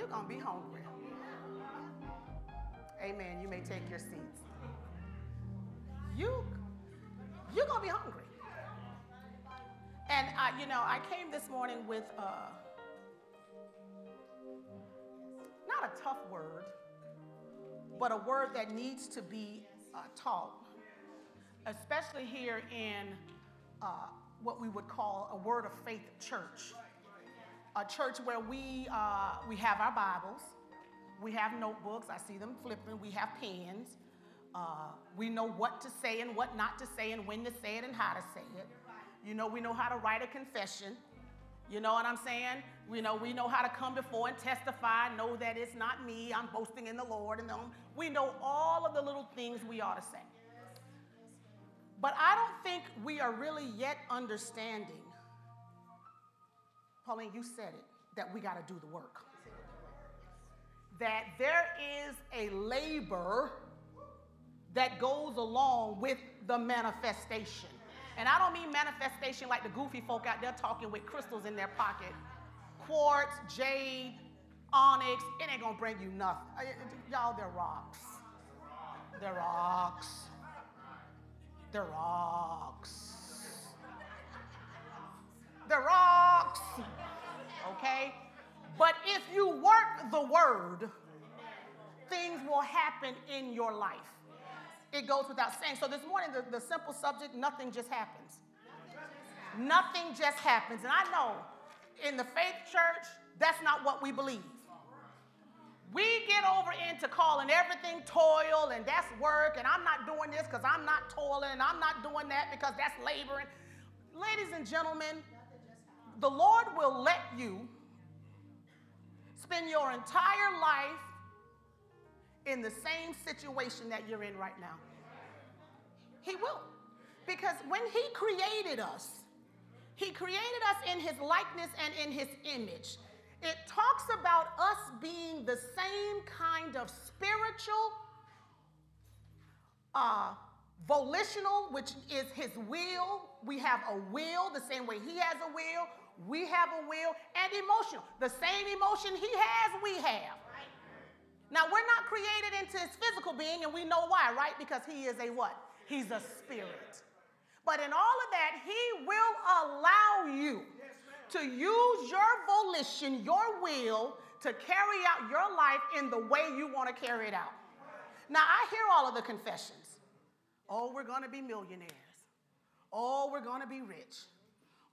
you're going to be hungry. Amen. You may take your seats. You, you're going to be hungry. And, I, you know, I came this morning with uh, not a tough word, but a word that needs to be uh, taught, especially here in uh, what we would call a word of faith church. A church where we, uh, we have our Bibles, we have notebooks, I see them flipping, we have pens, uh, we know what to say and what not to say, and when to say it and how to say it. You know, we know how to write a confession. You know what I'm saying? We know we know how to come before and testify, know that it's not me, I'm boasting in the Lord, and we know all of the little things we ought to say. But I don't think we are really yet understanding, Pauline, you said it, that we got to do the work. That there is a labor that goes along with the manifestation. And I don't mean manifestation like the goofy folk out there talking with crystals in their pocket. Quartz, jade, onyx, it ain't gonna bring you nothing. Uh, y'all, they're rocks. They're rocks. They're rocks. They're rocks. Okay? But if you work the word, things will happen in your life. It goes without saying. So this morning, the, the simple subject nothing just happens. Nothing just happens. And I know in the faith church, that's not what we believe. We get over into calling everything toil and that's work, and I'm not doing this because I'm not toiling, and I'm not doing that because that's laboring. Ladies and gentlemen, the Lord will let you spend your entire life in the same situation that you're in right now. He will. Because when He created us, He created us in His likeness and in His image. It talks about us being the same kind of spiritual, uh, volitional, which is His will. We have a will the same way He has a will. We have a will, and emotional. The same emotion He has, we have. Now, we're not created into his physical being, and we know why, right? Because he is a what? He's a spirit. But in all of that, he will allow you to use your volition, your will, to carry out your life in the way you want to carry it out. Now, I hear all of the confessions. Oh, we're going to be millionaires. Oh, we're going to be rich.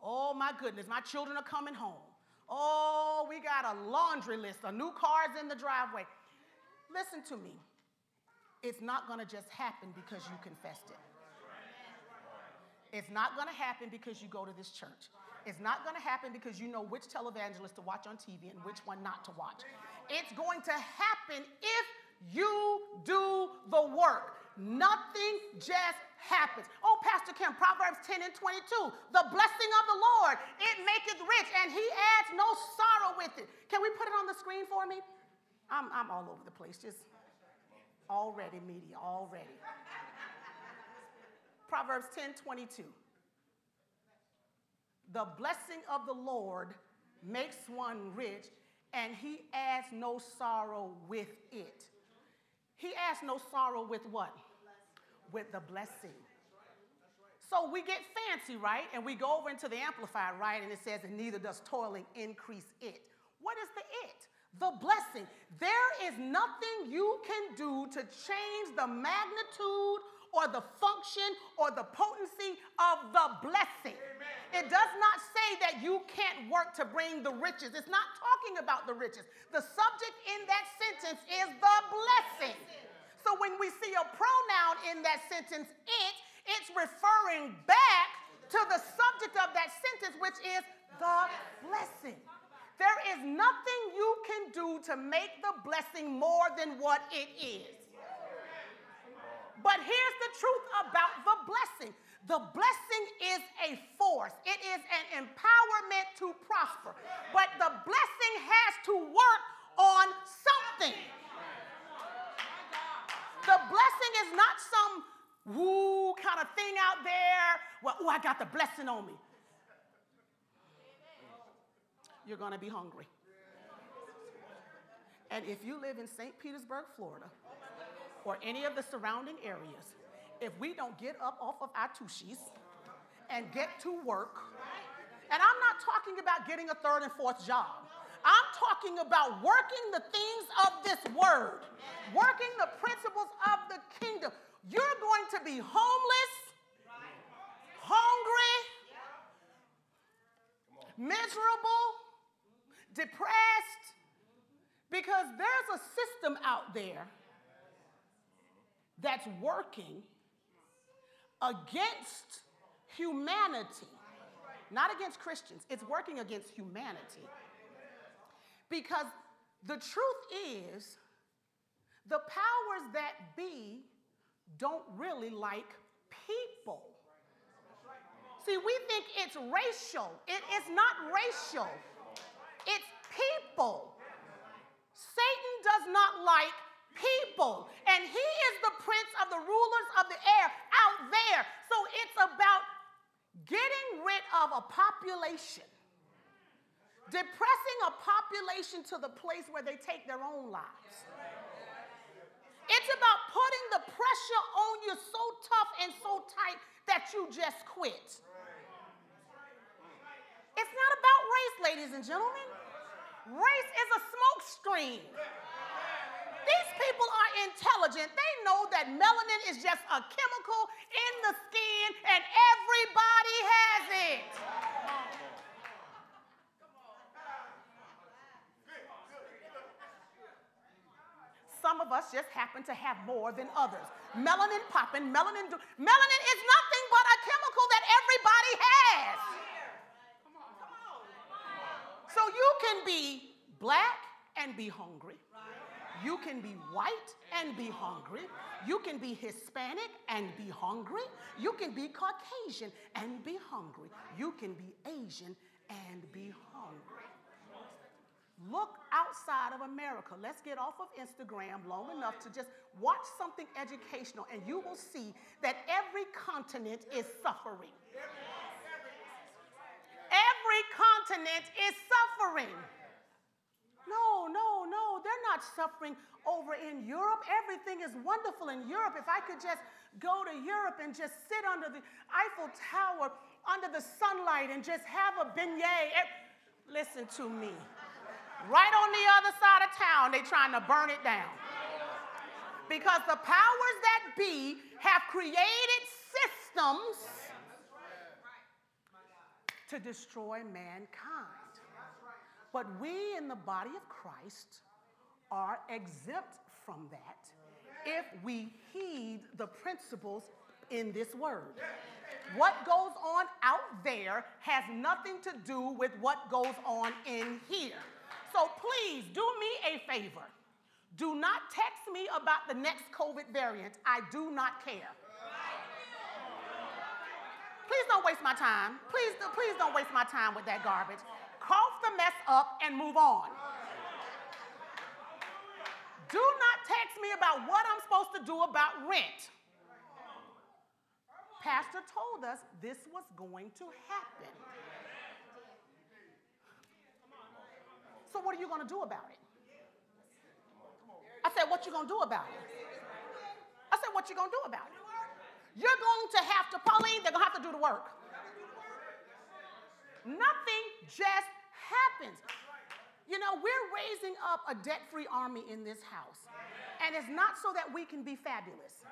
Oh, my goodness, my children are coming home. Oh, we got a laundry list of new cars in the driveway. Listen to me. It's not going to just happen because you confessed it. It's not going to happen because you go to this church. It's not going to happen because you know which televangelist to watch on TV and which one not to watch. It's going to happen if you do the work. Nothing just happens. Oh, Pastor Kim, Proverbs 10 and 22. The blessing of the Lord, it maketh rich, and he adds no sorrow with it. Can we put it on the screen for me? I'm, I'm all over the place, just already media, already. Proverbs 10 22. The blessing of the Lord makes one rich, and he adds no sorrow with it. He adds no sorrow with what? With the blessing. So we get fancy, right? And we go over into the Amplified, right? And it says, and neither does toiling increase it. What is the it? the blessing. There is nothing you can do to change the magnitude or the function or the potency of the blessing. Amen. It does not say that you can't work to bring the riches. It's not talking about the riches. The subject in that sentence is the blessing. So when we see a pronoun in that sentence, it, it's referring back to the subject of that sentence, which is the blessing. There is nothing you can do to make the blessing more than what it is. But here's the truth about the blessing the blessing is a force, it is an empowerment to prosper. But the blessing has to work on something. The blessing is not some woo kind of thing out there. Well, oh, I got the blessing on me. you're going to be hungry. And if you live in St. Petersburg, Florida, or any of the surrounding areas, if we don't get up off of our tushies and get to work, and I'm not talking about getting a third and fourth job. I'm talking about working the things of this word, working the principles of the kingdom. You're going to be homeless, hungry, miserable, depressed, because there's a system out there that's working against humanity, not against Christians. It's working against humanity. Because the truth is, the powers that be don't really like people. See, we think it's racial. It is not racial, it's people. Satan does not like people, and he is the prince of the rulers of the air out there. So it's about getting rid of a population, depressing a population to the place where they take their own lives. It's about putting the pressure on you so tough and so tight that you just quit. It's not about race, ladies and gentlemen. Race is a smoke screen. These people are intelligent. They know that melanin is just a chemical in the skin and everybody has it. Some of us just happen to have more than others. Melanin popping, melanin. Do- melanin is nothing but a chemical that everybody has. Come on, come on. So you can be black and be hungry. You can be white and be hungry. You can be Hispanic and be hungry. You can be Caucasian and be hungry. You can be Asian and be hungry. Look outside of America. Let's get off of Instagram long enough to just watch something educational, and you will see that every continent is suffering. Every continent is suffering. No, no, no, they're not suffering over in Europe. Everything is wonderful in Europe. If I could just go to Europe and just sit under the Eiffel Tower, under the sunlight, and just have a beignet. Eh, listen to me. Right on the other side of town, they're trying to burn it down. Because the powers that be have created systems to destroy mankind. But we in the body of Christ are exempt from that if we heed the principles in this word. What goes on out there has nothing to do with what goes on in here. So please do me a favor. Do not text me about the next COVID variant. I do not care. Please don't waste my time. Please, please don't waste my time with that garbage cough the mess up, and move on. Do not text me about what I'm supposed to do about rent. Pastor told us this was going to happen. So what are you going to do about it? I said, what you going to do about it? I said, what you going to do about it? You're going to have to, Pauline, they're going to have to do the work. Nothing just happens. You know, we're raising up a debt free army in this house. And it's not so that we can be fabulous.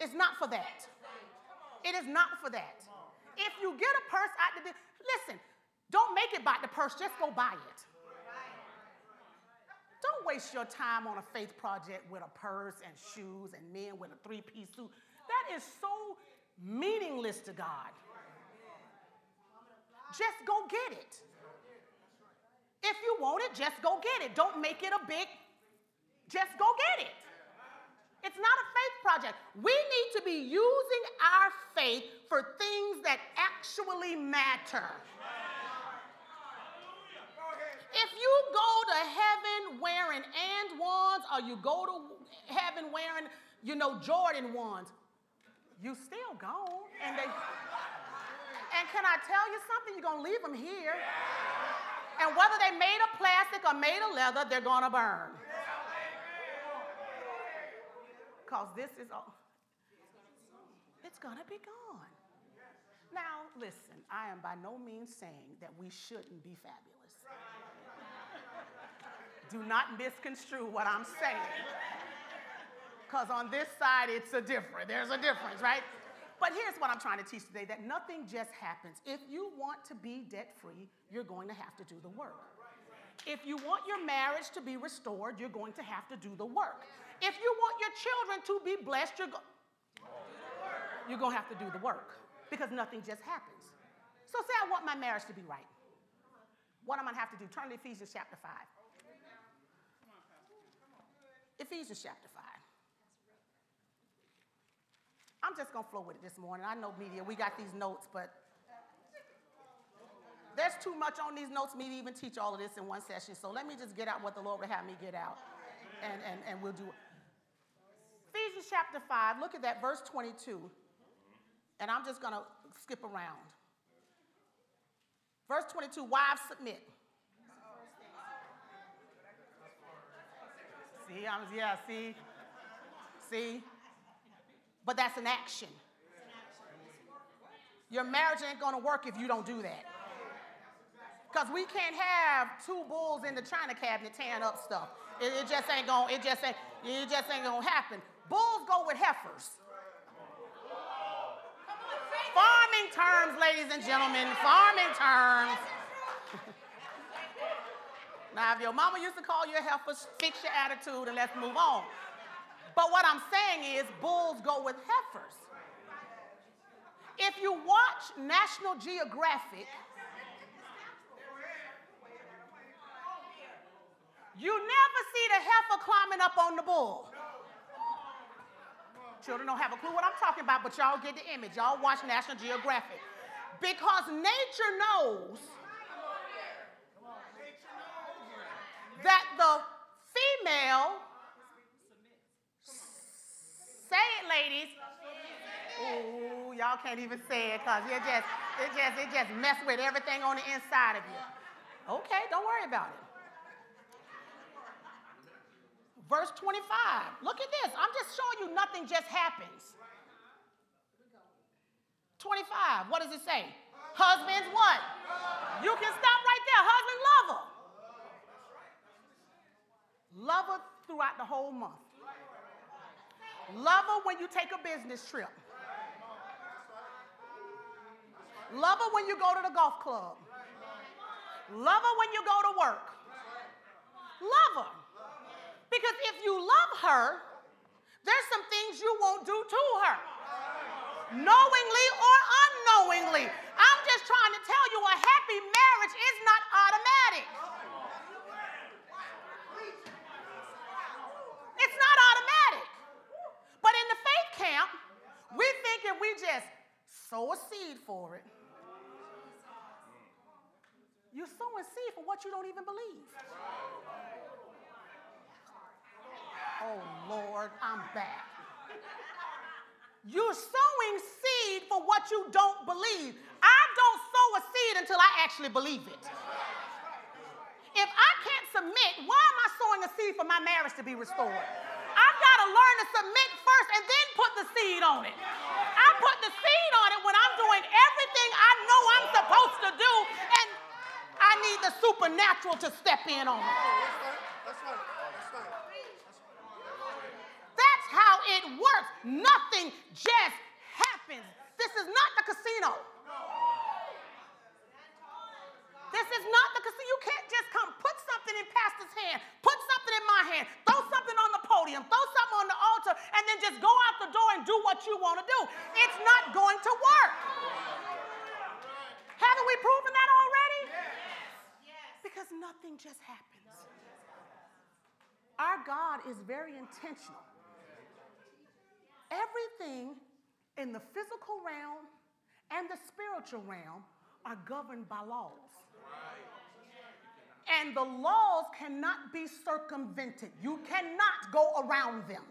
It's not for that. It is not for that. If you get a purse out of the listen, don't make it by the purse, just go buy it. Don't waste your time on a faith project with a purse and shoes and men with a three piece suit. That is so meaningless to God. Just go get it. If you want it, just go get it. Don't make it a big, just go get it. It's not a faith project. We need to be using our faith for things that actually matter. If you go to heaven wearing and ones or you go to heaven wearing, you know, Jordan ones, you still gone. And they and can I tell you something? You're to leave them here. And whether they made of plastic or made of leather, they're to burn. Because this is all, it's to be gone. Now, listen, I am by no means saying that we shouldn't be fabulous. Do not misconstrue what I'm saying. Because on this side, it's a different. There's a difference, right? But here's what I'm trying to teach today that nothing just happens. If you want to be debt free, you're going to have to do the work. If you want your marriage to be restored, you're going to have to do the work. If you want your children to be blessed, you're, go- you're going to have to do the work because nothing just happens. So, say I want my marriage to be right. What am I going to have to do? Turn to Ephesians chapter 5. Ephesians chapter 5. I'm just going to flow with it this morning. I know media, we got these notes, but there's too much on these notes me to even teach all of this in one session. So let me just get out what the Lord would have me get out, and, and, and we'll do it. Ephesians chapter 5, look at that, verse 22. And I'm just going to skip around. Verse 22 Wives, submit. See, I'm, yeah, see, see. But that's an action. Your marriage ain't gonna work if you don't do that. Because we can't have two bulls in the china cabinet tearing up stuff. It, it just ain't gonna, it just ain't, it just ain't gonna happen. Bulls go with heifers. Farming terms, ladies and gentlemen, farming terms. Now, if your mama used to call you a heifer, fix your attitude and let's move on. But what I'm saying is, bulls go with heifers. If you watch National Geographic, you never see the heifer climbing up on the bull. Children don't have a clue what I'm talking about, but y'all get the image. Y'all watch National Geographic. Because nature knows that the female Say it, ladies. Ooh, y'all can't even say it because it just, it just, it just mess with everything on the inside of you. Okay, don't worry about it. Verse 25. Look at this. I'm just showing you nothing just happens. 25. What does it say? Husbands, what? You can stop right there. Husband, love her. Love her throughout the whole month. Love her when you take a business trip. Love her when you go to the golf club. Love her when you go to work. Love her. Because if you love her, there's some things you won't do to her. Knowingly or unknowingly. I'm just trying to tell you a happy marriage is not automatic. It's not automatic. But in the faith camp, we think if we just sow a seed for it, you're sowing seed for what you don't even believe. Oh Lord, I'm back. You're sowing seed for what you don't believe. I don't sow a seed until I actually believe it. If I can't submit, why am I sowing a seed for my marriage to be restored? To learn to submit first and then put the seed on it. I put the seed on it when I'm doing everything I know I'm supposed to do, and I need the supernatural to step in on it. That's how it works. Nothing just happens. This is not the casino. This is not the casino. You can't just come put something in pastor's hand, put something in my hand, throw something on the podium, throw something on the altar, and then just go out the door and do what you want to do. It's not going to work. Haven't we proven that already? Yes. Because nothing just happens. Our God is very intentional. Everything in the physical realm and the spiritual realm are governed by laws. And the laws cannot be circumvented. You cannot go around them.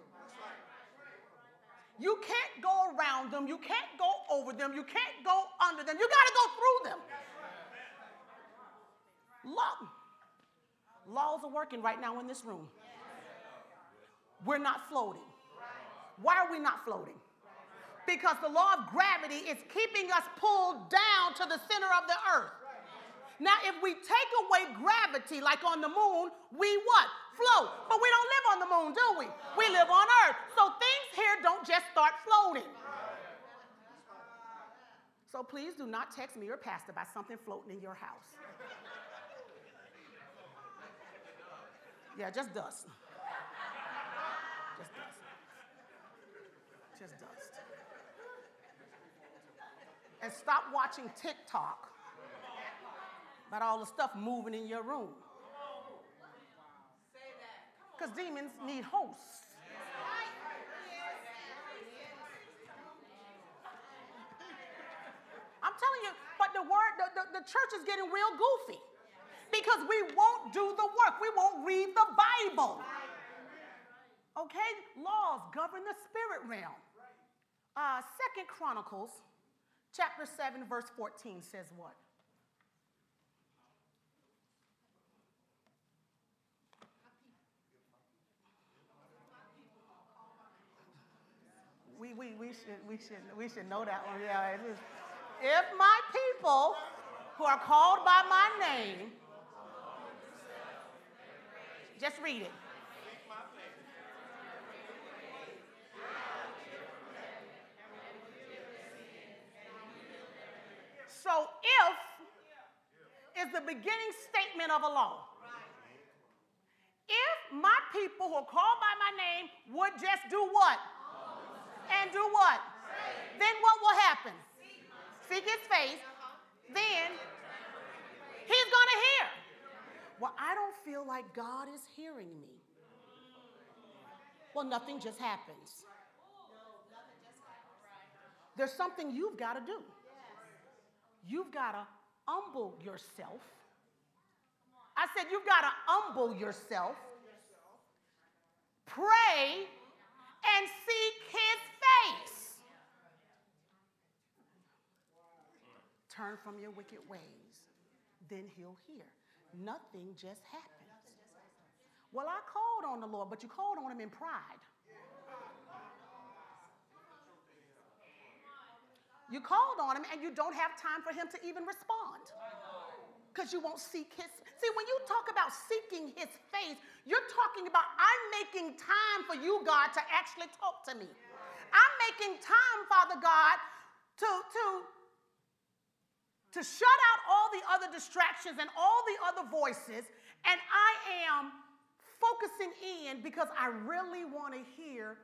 You can't go around them. You can't go over them. You can't go under them. You got to go through them. Law, Laws are working right now in this room. We're not floating. Why are we not floating? Because the law of gravity is keeping us pulled down to the center of the earth. Now, if we take away gravity, like on the moon, we what? Float. But we don't live on the moon, do we? We live on earth. So things here don't just start floating. So please do not text me or pastor about something floating in your house. Yeah, just dust. Just dust. Just dust. And stop watching TikTok about all the stuff moving in your room. Because demons need hosts. I'm telling you, but the word, the, the, the church is getting real goofy because we won't do the work. We won't read the Bible. Okay? Laws govern the spirit realm. Uh, Second Chronicles chapter 7, verse 14 says what? We, we, we, should, we, should, we should know that one. Yeah, it is. If my people who are called by my name, just read it. So, if is the beginning statement of a law. If my people who are called by my name would just do what? And do what? Then what will happen? Seek his face. Then he's going to hear. Well, I don't feel like God is hearing me. Well, nothing just happens. There's something you've got to do. You've got to humble yourself. I said, you've got to humble yourself, pray, and seek his face. Turn from your wicked ways, then he'll hear. Nothing just happens. Well, I called on the Lord, but you called on him in pride. You called on him and you don't have time for him to even respond because you won't seek his. See, when you talk about seeking his face, you're talking about I'm making time for you, God, to actually talk to me. I'm making time, Father God, to, to, to shut out all the other distractions and all the other voices, and I am focusing in because I really want to hear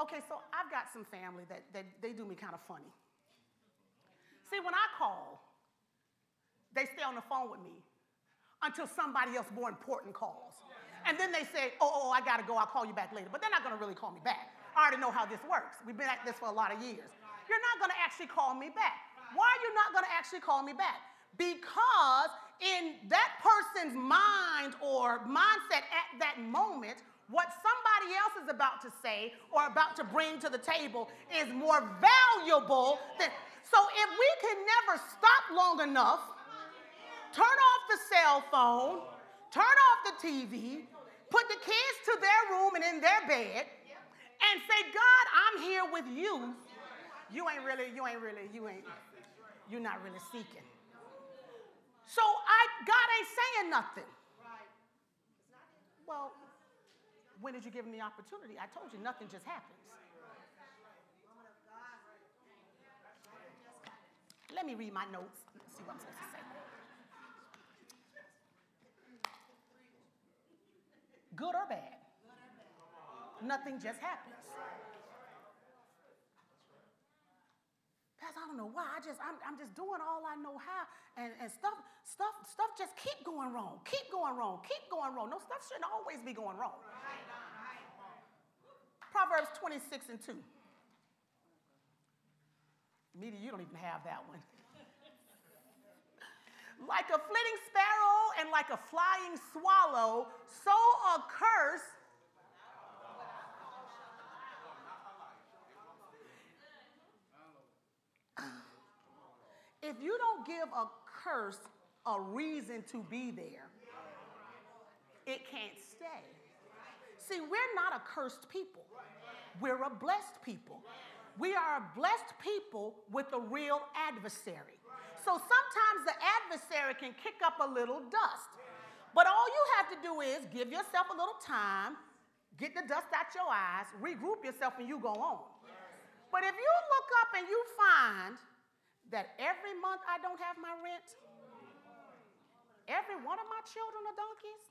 Okay, so I've got some family that, that they do me kind of funny. See, when I call, they stay on the phone with me until somebody else more important calls. And then they say, oh, oh, oh I gotta go, I'll call you back later. But they're not gonna really call me back. Already know how this works. We've been at this for a lot of years. You're not gonna actually call me back. Why are you not gonna actually call me back? Because in that person's mind or mindset at that moment, what somebody else is about to say or about to bring to the table is more valuable than. So if we can never stop long enough, turn off the cell phone, turn off the TV, put the kids to their room and in their bed, and say, God, I'm here with you. You ain't really, you ain't really, you ain't, you're not really seeking. So I, God ain't saying nothing. Well, when did you give him the opportunity? I told you, nothing just happens. Let me read my notes. Let's see what I'm supposed to say. Good or bad? Nothing just happens. Pastor, I don't know why. I just, I'm, I'm just doing all I know how. And, and stuff, stuff, stuff just keep going wrong, keep going wrong, keep going wrong. No, stuff shouldn't always be going wrong. Proverbs 26 and 2. Media, you don't even have that one. like a flitting sparrow and like a flying swallow, so a curse. If you don't give a curse a reason to be there, it can't stay. See, we're not a cursed people, we're a blessed people. We are a blessed people with a real adversary. So sometimes the adversary can kick up a little dust. But all you have to do is give yourself a little time, get the dust out your eyes, regroup yourself, and you go on. But if you look up and you find that every month I don't have my rent, every one of my children are donkeys,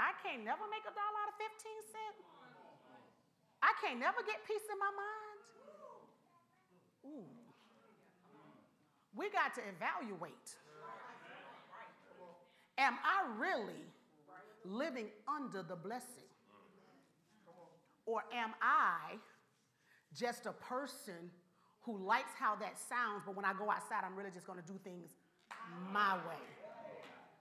I can't never make a dollar out of 15 cents. I can't never get peace in my mind. Ooh. We got to evaluate. Am I really living under the blessing? Or am I just a person who likes how that sounds, but when I go outside, I'm really just going to do things my way?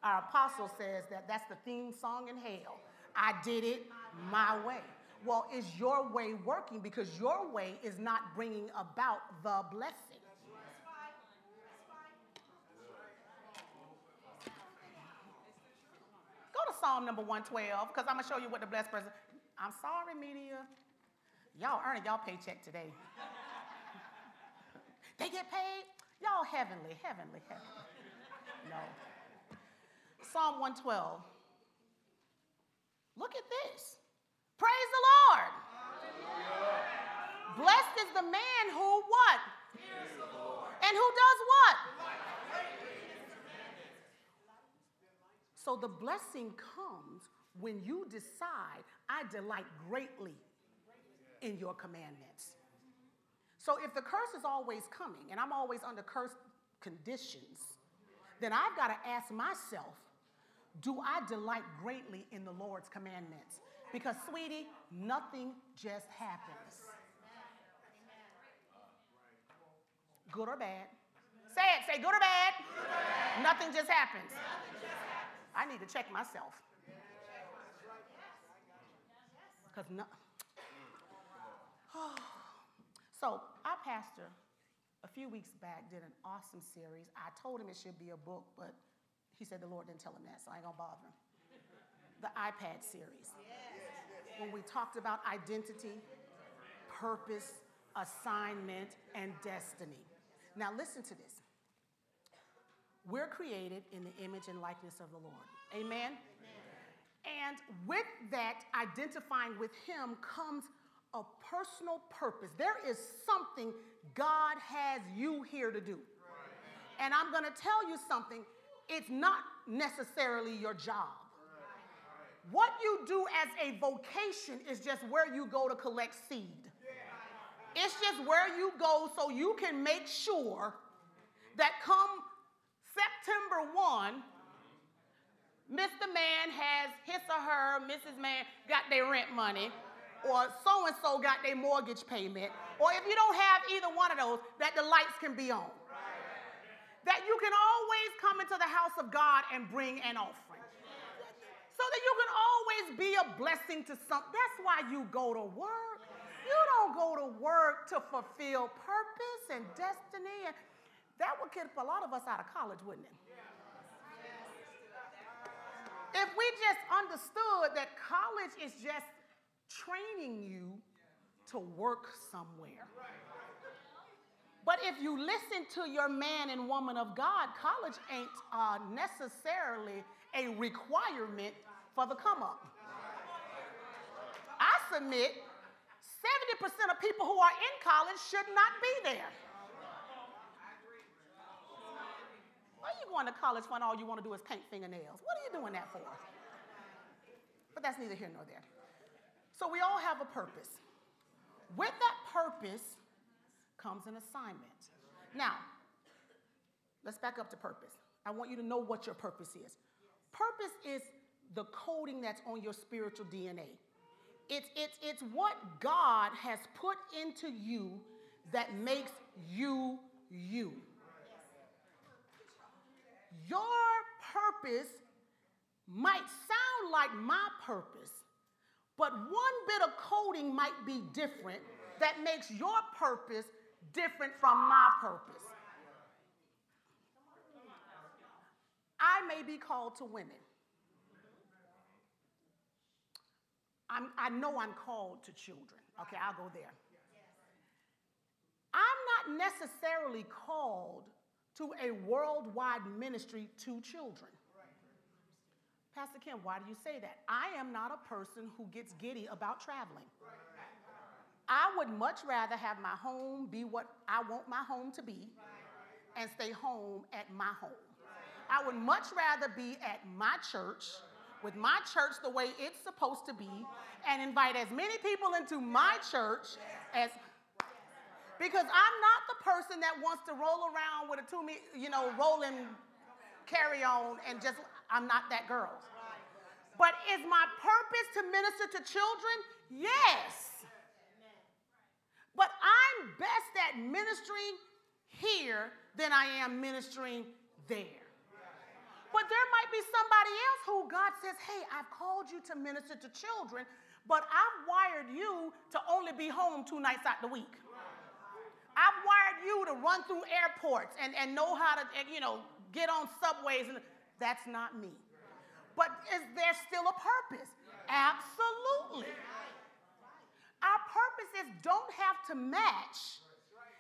Our apostle says that that's the theme song in hell. I did it my way. Well, is your way working? Because your way is not bringing about the blessing. Go to Psalm number 112, because I'm going to show you what the blessed person. I'm sorry, media. Y'all earning y'all paycheck today. they get paid? Y'all heavenly, heavenly, heavenly. No. Psalm 112. Look at this. Praise the Lord. Blessed is the man who what? And who does what? So the blessing comes when you decide, I delight greatly in your commandments. So if the curse is always coming and I'm always under cursed conditions, then I've got to ask myself, do I delight greatly in the Lord's commandments? Because, sweetie, nothing just happens. Good or bad. Say it, say good or bad. Good or bad. Nothing just happens. Nothing. I need to check myself. Because no. so, our pastor, a few weeks back, did an awesome series. I told him it should be a book, but he said the Lord didn't tell him that, so I ain't gonna bother him. The iPad series. When we talked about identity, purpose, assignment, and destiny. Now, listen to this. We're created in the image and likeness of the Lord. Amen? Amen? And with that, identifying with Him comes a personal purpose. There is something God has you here to do. And I'm going to tell you something it's not necessarily your job. What you do as a vocation is just where you go to collect seed. It's just where you go so you can make sure that come September 1, Mr. Man has his or her, Mrs. Man got their rent money, or so and so got their mortgage payment, or if you don't have either one of those, that the lights can be on that you can always come into the house of God and bring an offering. So that you can always be a blessing to some. That's why you go to work. You don't go to work to fulfill purpose and destiny. And that would keep a lot of us out of college, wouldn't it? If we just understood that college is just training you to work somewhere. But if you listen to your man and woman of God, college ain't uh, necessarily a requirement for the come up. I submit 70% of people who are in college should not be there. Why are you going to college when all you want to do is paint fingernails? What are you doing that for? But that's neither here nor there. So we all have a purpose. With that purpose comes an assignment. Now, let's back up to purpose. I want you to know what your purpose is. Purpose is the coding that's on your spiritual DNA. It's, it's, it's what God has put into you that makes you you. Your purpose might sound like my purpose, but one bit of coding might be different that makes your purpose different from my purpose. I may be called to women. I'm, I know I'm called to children. Okay, I'll go there. I'm not necessarily called to a worldwide ministry to children. Pastor Kim, why do you say that? I am not a person who gets giddy about traveling. I would much rather have my home be what I want my home to be and stay home at my home. I would much rather be at my church with my church the way it's supposed to be and invite as many people into my church as because I'm not the person that wants to roll around with a Tumi, you know, rolling carry on and just I'm not that girl. But is my purpose to minister to children? Yes. But I'm best at ministering here than I am ministering there. But there might be somebody else who God says, hey, I've called you to minister to children, but I've wired you to only be home two nights out the week. I've wired you to run through airports and, and know how to, you know, get on subways. And that's not me. But is there still a purpose? Absolutely. Our purposes don't have to match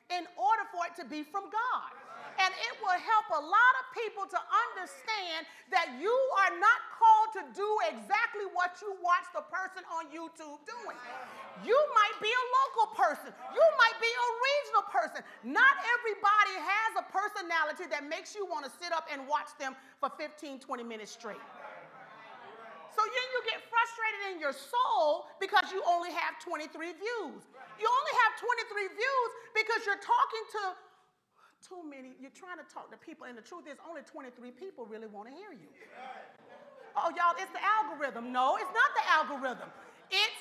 in order for it to be from God. And it will help a lot of people to understand that you are not called to do exactly what you watch the person on YouTube doing. You might be a local person, you might be a regional person. Not everybody has a personality that makes you want to sit up and watch them for 15, 20 minutes straight. So then you get frustrated in your soul because you only have 23 views. You only have 23 views because you're talking to too many, you're trying to talk to people, and the truth is, only 23 people really want to hear you. Oh, y'all, it's the algorithm. No, it's not the algorithm. It's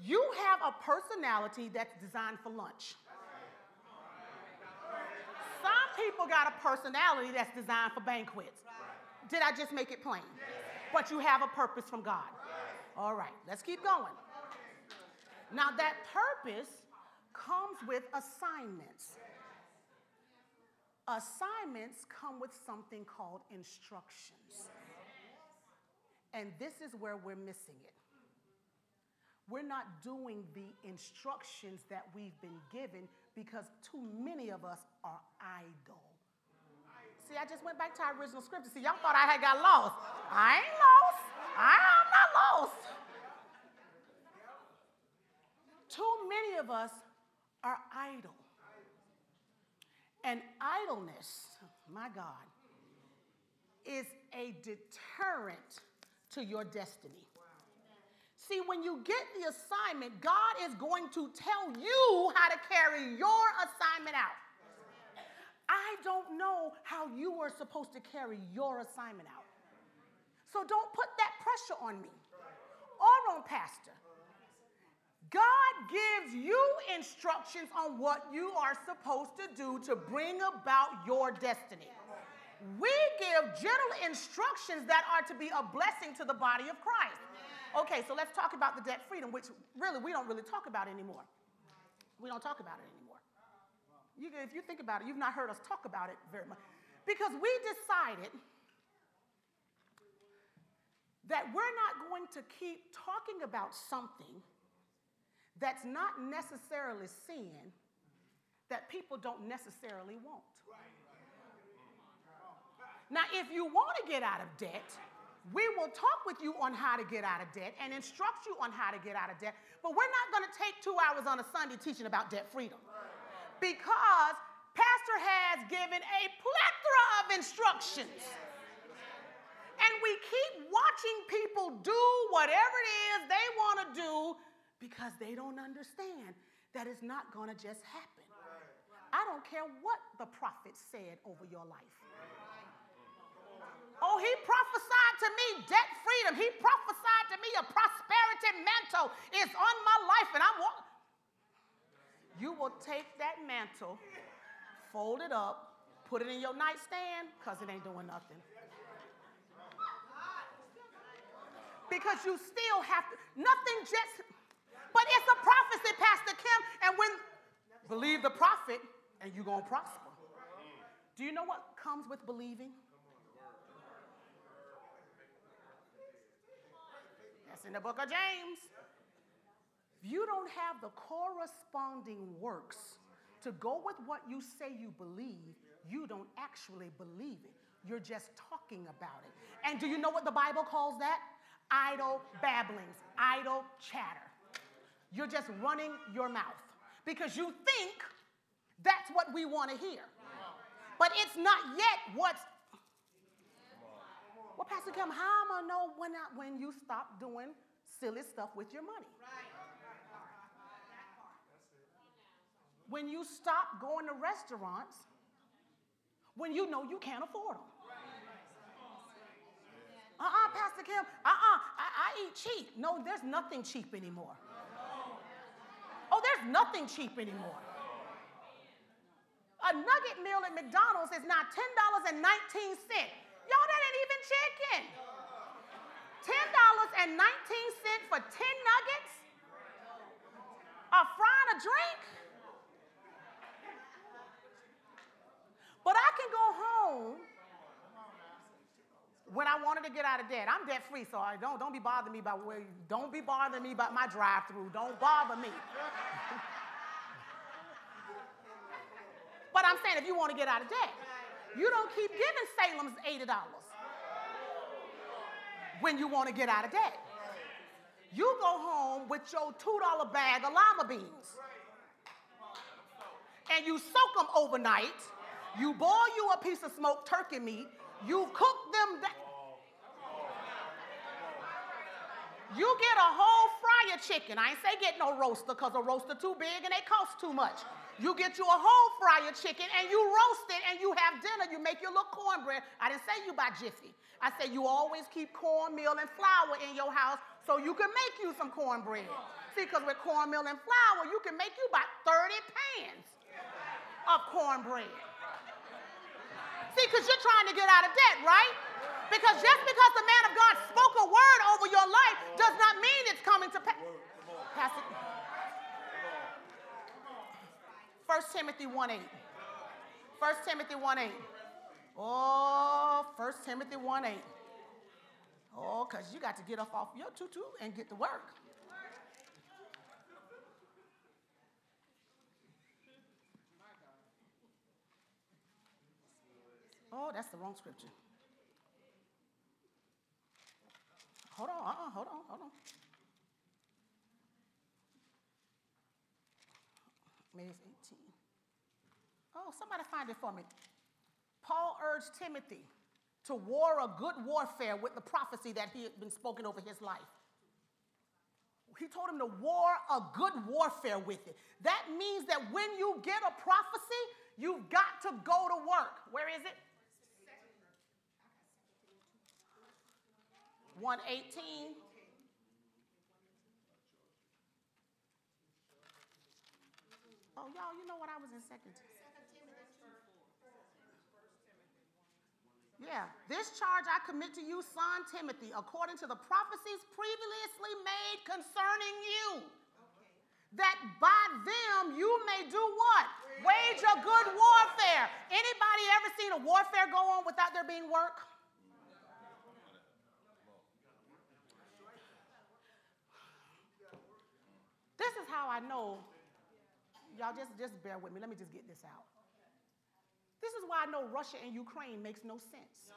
you have a personality that's designed for lunch. Some people got a personality that's designed for banquets. Did I just make it plain? But you have a purpose from God. All right, let's keep going. Now, that purpose comes with assignments assignments come with something called instructions. And this is where we're missing it. We're not doing the instructions that we've been given because too many of us are idle. See, I just went back to our original scripture. See, y'all thought I had got lost. I ain't lost. I am not lost. Too many of us are idle. And idleness, my God, is a deterrent to your destiny. See, when you get the assignment, God is going to tell you how to carry your assignment out. I don't know how you are supposed to carry your assignment out. So don't put that pressure on me or on Pastor. God gives you instructions on what you are supposed to do to bring about your destiny. We give general instructions that are to be a blessing to the body of Christ. Okay, so let's talk about the debt freedom, which really we don't really talk about anymore. We don't talk about it anymore. You, if you think about it, you've not heard us talk about it very much. Because we decided that we're not going to keep talking about something that's not necessarily sin that people don't necessarily want. Now, if you want to get out of debt, we will talk with you on how to get out of debt and instruct you on how to get out of debt, but we're not going to take two hours on a Sunday teaching about debt freedom because Pastor has given a plethora of instructions. And we keep watching people do whatever it is they want to do because they don't understand that it's not going to just happen. I don't care what the prophet said over your life. Oh, he prophesied to me debt freedom. He prophesied to me a prosperity mantle is on my life, and I'm. Wa- you will take that mantle, fold it up, put it in your nightstand, because it ain't doing nothing. Because you still have to, nothing just, but it's a prophecy, Pastor Kim. And when, believe the prophet, and you're going to prosper. Do you know what comes with believing? That's in the book of James. If you don't have the corresponding works to go with what you say you believe, you don't actually believe it. You're just talking about it. And do you know what the Bible calls that? Idle babblings, idle chatter. You're just running your mouth because you think that's what we want to hear. But it's not yet what's. Well, Pastor Kim, how am I know when, I, when you stop doing silly stuff with your money? When you stop going to restaurants when you know you can't afford them. Uh-uh, Pastor Kim, uh-uh, I, I eat cheap. No, there's nothing cheap anymore. Oh, there's nothing cheap anymore. A nugget meal at McDonald's is now $10.19. Y'all, that ain't even chicken. $10.19 for 10 nuggets? A fry and a drink? But I can go home when I wanted to get out of debt. I'm debt free, so I don't, don't be bothering me about where, don't be bothering me about my drive through. Don't bother me. but I'm saying if you want to get out of debt, you don't keep giving Salem's $80 when you want to get out of debt. You go home with your $2 bag of lima beans and you soak them overnight. You boil you a piece of smoked turkey meat you cook them down. You get a whole fryer chicken. I ain't say get no roaster because a roaster too big and they cost too much. You get you a whole fryer chicken and you roast it and you have dinner. You make your little cornbread. I didn't say you buy Jiffy. I said you always keep cornmeal and flour in your house so you can make you some cornbread. See, because with cornmeal and flour, you can make you about 30 pans of cornbread. See, because you're trying to get out of debt, right? Because just because the man of God spoke a word over your life does not mean it's coming to pass. Pass it. 1 Timothy 1 8. 1 Timothy 1 8. Oh, 1 Timothy 1 8. Oh, because you got to get up off your tutu and get to work. Oh, that's the wrong scripture. Hold on, uh-uh, hold on, hold on. May 18. Oh, somebody find it for me. Paul urged Timothy to war a good warfare with the prophecy that he had been spoken over his life. He told him to war a good warfare with it. That means that when you get a prophecy, you've got to go to work. Where is it? 118. Oh, y'all, you know what? I was in Second Yeah, this charge I commit to you, son Timothy, according to the prophecies previously made concerning you. That by them you may do what? Wage a good warfare. Anybody ever seen a warfare go on without there being work? This is how I know. Y'all just, just bear with me. Let me just get this out. This is why I know Russia and Ukraine makes no sense.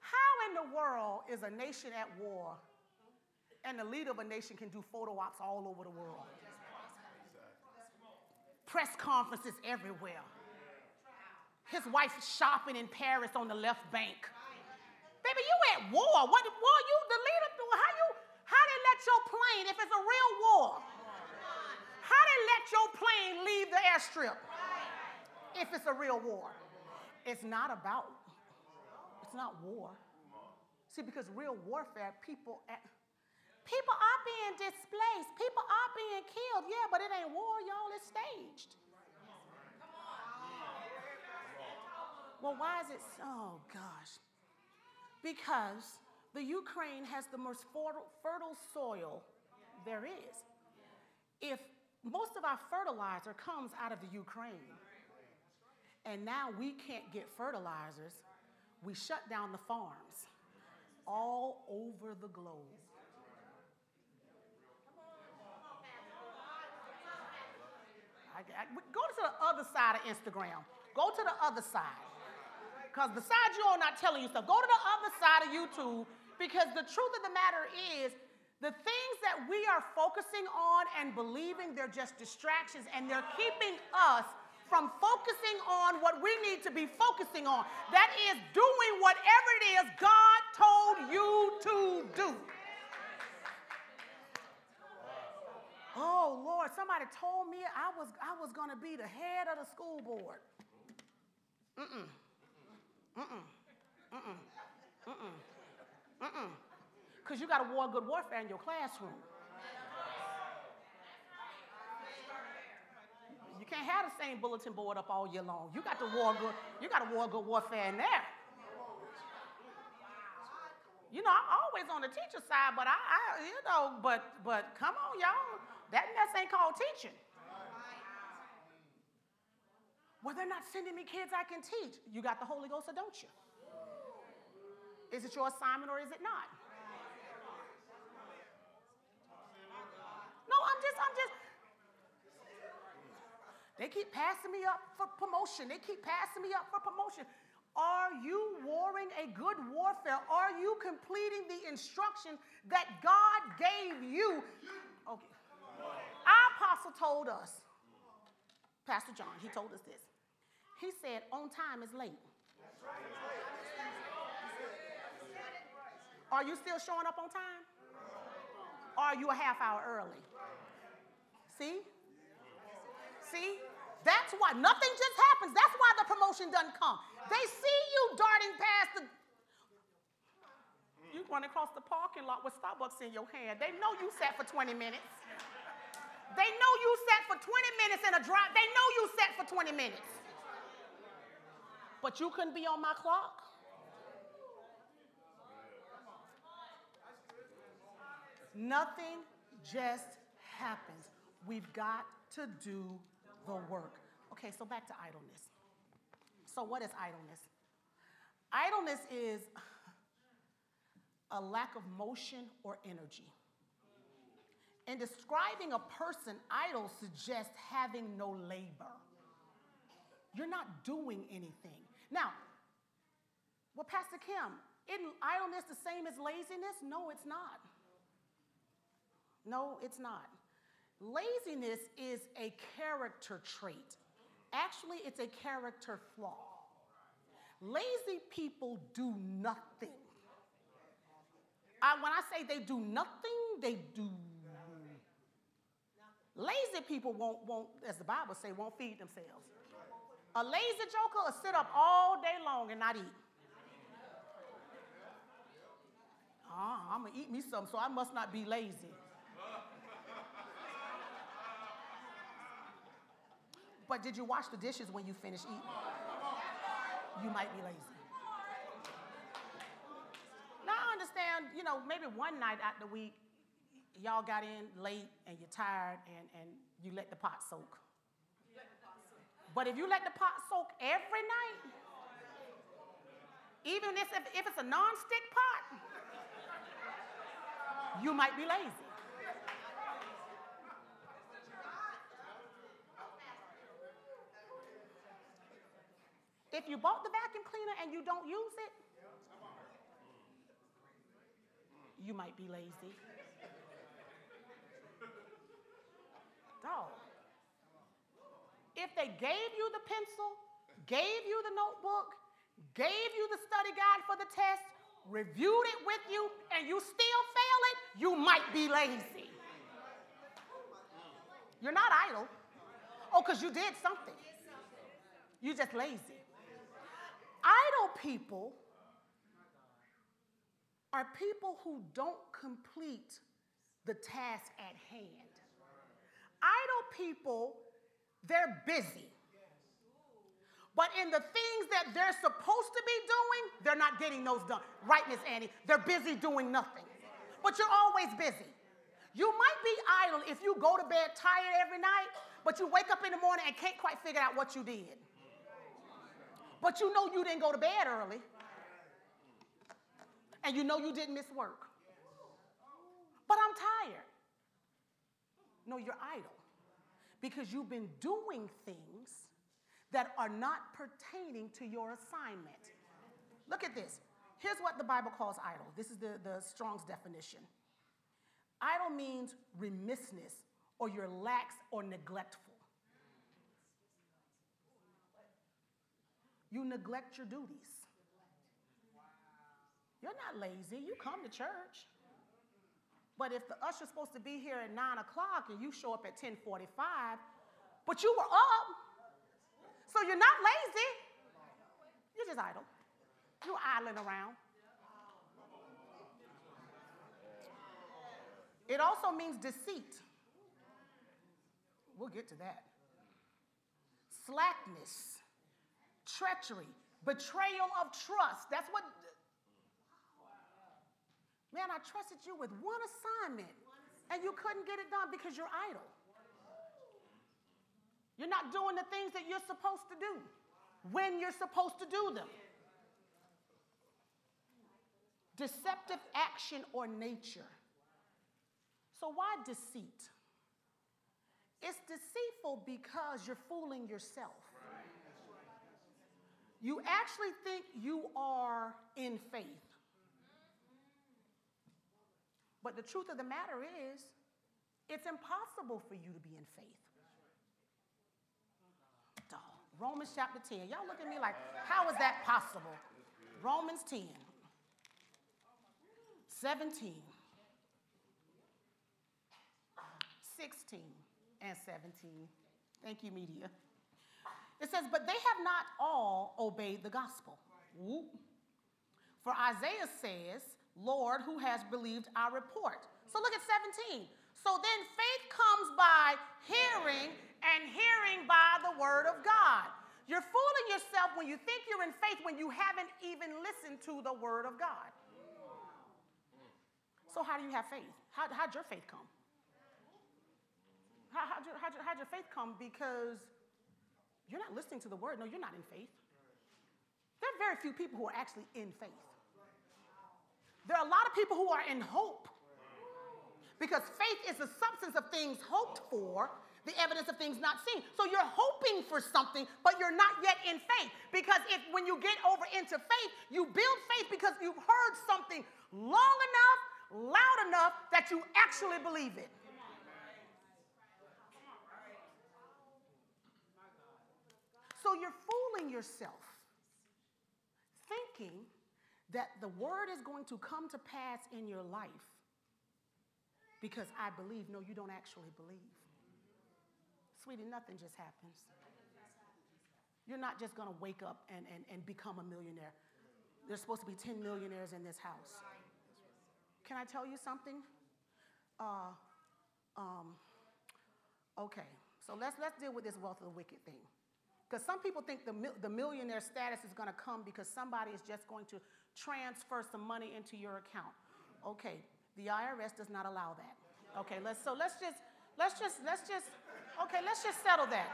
How in the world is a nation at war and the leader of a nation can do photo ops all over the world? Press conferences everywhere. His wife shopping in Paris on the left bank. Baby, you at war. What war you the leader? How you how they let your plane if it's a real war? How they let your plane leave the airstrip if it's a real war? It's not about. It's not war. See, because real warfare, people at, people are being displaced. People are being killed. Yeah, but it ain't war, y'all. It's staged. Well, why is it? Oh gosh because the Ukraine has the most fertile soil there is. If most of our fertilizer comes out of the Ukraine, and now we can't get fertilizers, we shut down the farms. all over the globe. I, I, go to the other side of Instagram. Go to the other side. Because the side you're on not telling you stuff. Go to the other side of YouTube because the truth of the matter is the things that we are focusing on and believing they're just distractions and they're keeping us from focusing on what we need to be focusing on. That is doing whatever it is God told you to do. Oh Lord, somebody told me I was I was going to be the head of the school board. Mm-mm. Mm-mm. Mm-mm. Mm-mm. Mm-mm. Because you got to war good warfare in your classroom. You can't have the same bulletin board up all year long. You got to war good, you got to war good warfare in there. You know, I'm always on the teacher side, but I, I you know, but but come on, y'all. That mess ain't called teaching. Well, they're not sending me kids I can teach. You got the Holy Ghost or don't you? Is it your assignment or is it not? No, I'm just, I'm just. They keep passing me up for promotion. They keep passing me up for promotion. Are you warring a good warfare? Are you completing the instruction that God gave you? Okay. Our apostle told us, Pastor John, he told us this. He said, on time is late. Are you still showing up on time? Or are you a half hour early? See? See? That's why nothing just happens. That's why the promotion doesn't come. They see you darting past the. You run across the parking lot with Starbucks in your hand. They know you sat for 20 minutes. They know you sat for 20 minutes in a drive. They know you sat for 20 minutes. But you couldn't be on my clock. Nothing just happens. We've got to do the work. Okay, so back to idleness. So, what is idleness? Idleness is a lack of motion or energy. In describing a person idle suggests having no labor. You're not doing anything. Now, well, Pastor Kim, isn't idleness the same as laziness? No, it's not. No, it's not. Laziness is a character trait. Actually, it's a character flaw. Lazy people do nothing. I, when I say they do nothing, they do. Lazy people won't, won't, as the Bible say, won't feed themselves. A lazy joker will sit up all day long and not eat. Uh-uh, I'm gonna eat me some, so I must not be lazy. But did you wash the dishes when you finish eating? You might be lazy. Now I understand, you know, maybe one night out the week, y'all got in late and you're tired and, and you let the pot soak. But if you let the pot soak every night, even if, if it's a non-stick pot, you might be lazy. If you bought the vacuum cleaner and you don't use it, you might be lazy. Dog. If they gave you the pencil, gave you the notebook, gave you the study guide for the test, reviewed it with you, and you still fail it, you might be lazy. You're not idle. Oh, because you did something. You're just lazy. Idle people are people who don't complete the task at hand. Idle people, they're busy. But in the things that they're supposed to be doing, they're not getting those done. Right, Miss Annie? They're busy doing nothing. But you're always busy. You might be idle if you go to bed tired every night, but you wake up in the morning and can't quite figure out what you did but you know you didn't go to bed early. And you know you didn't miss work. But I'm tired. No, you're idle because you've been doing things that are not pertaining to your assignment. Look at this. Here's what the Bible calls idle. This is the, the Strong's definition. Idle means remissness or you're lax or neglectful. You neglect your duties. You're not lazy. You come to church. But if the usher's supposed to be here at 9 o'clock and you show up at 1045, but you were up, so you're not lazy. You're just idle. You're idling around. It also means deceit. We'll get to that. Slackness, treachery, betrayal of trust. That's what Man, I trusted you with one assignment and you couldn't get it done because you're idle. You're not doing the things that you're supposed to do when you're supposed to do them. Deceptive action or nature. So, why deceit? It's deceitful because you're fooling yourself. You actually think you are in faith. But the truth of the matter is, it's impossible for you to be in faith. Romans chapter 10. Y'all look at me like, how is that possible? Romans 10, 17, 16, and 17. Thank you, media. It says, But they have not all obeyed the gospel. For Isaiah says, Lord, who has believed our report. So look at 17. So then faith comes by hearing, and hearing by the word of God. You're fooling yourself when you think you're in faith when you haven't even listened to the word of God. So, how do you have faith? How, how'd your faith come? How, how'd, your, how'd, your, how'd your faith come? Because you're not listening to the word. No, you're not in faith. There are very few people who are actually in faith. There are a lot of people who are in hope because faith is the substance of things hoped for, the evidence of things not seen. So you're hoping for something, but you're not yet in faith. Because if when you get over into faith, you build faith because you've heard something long enough, loud enough that you actually believe it. So you're fooling yourself, thinking that the word is going to come to pass in your life because I believe. No, you don't actually believe. Sweetie, nothing just happens. You're not just going to wake up and, and, and become a millionaire. There's supposed to be 10 millionaires in this house. Can I tell you something? Uh, um, okay, so let's, let's deal with this wealth of the wicked thing. Because some people think the, the millionaire status is going to come because somebody is just going to transfer some money into your account. Okay, the IRS does not allow that. Okay, let's so let's just let's just let's just okay, let's just settle that.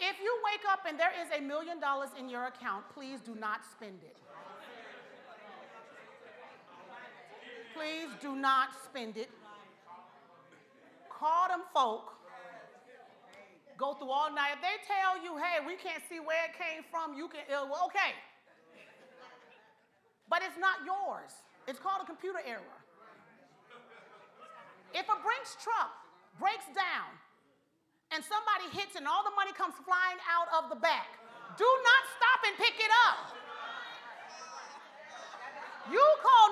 If you wake up and there is a million dollars in your account, please do not spend it. Please do not spend it. Call them folk. Go through all night. If they tell you, hey, we can't see where it came from, you can, okay but it's not yours. It's called a computer error. If a Brinks truck breaks down and somebody hits and all the money comes flying out of the back, do not stop and pick it up. You call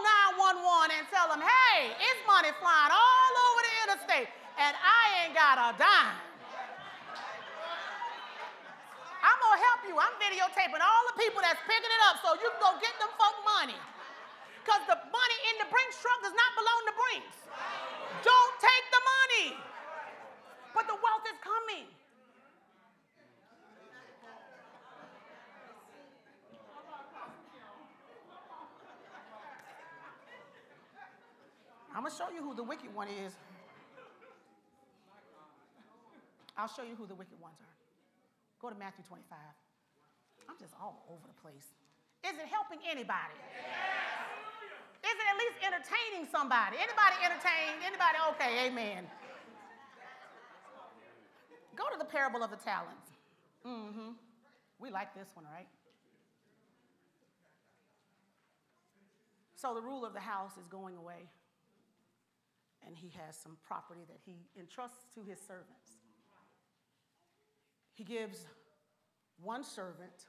911 and tell them, hey, it's money flying all over the interstate and I ain't got a dime. I'm gonna help you. I'm videotaping all the people that's picking it up so you can go get them folk money. Because the money in the Brinks truck does not belong to Brinks. Don't take the money. But the wealth is coming. I'm going to show you who the wicked one is. I'll show you who the wicked ones are. Go to Matthew 25. I'm just all over the place. Is it helping anybody? Yes. Is it at least entertaining somebody? Anybody entertained? Anybody? Okay, amen. Go to the parable of the talents. Mm-hmm. We like this one, right? So the ruler of the house is going away, and he has some property that he entrusts to his servants. He gives one servant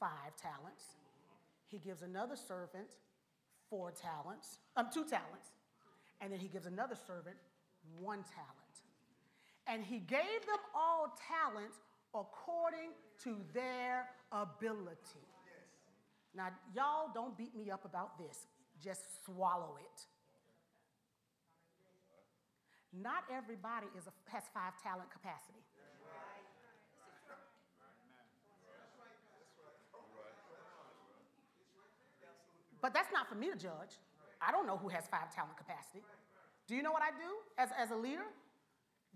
five talents. He gives another servant four talents, um, two talents. And then he gives another servant one talent. And he gave them all talents according to their ability. Now, y'all don't beat me up about this, just swallow it. Not everybody is a, has five talent capacity. But that's not for me to judge. I don't know who has five talent capacity. Do you know what I do as, as a leader?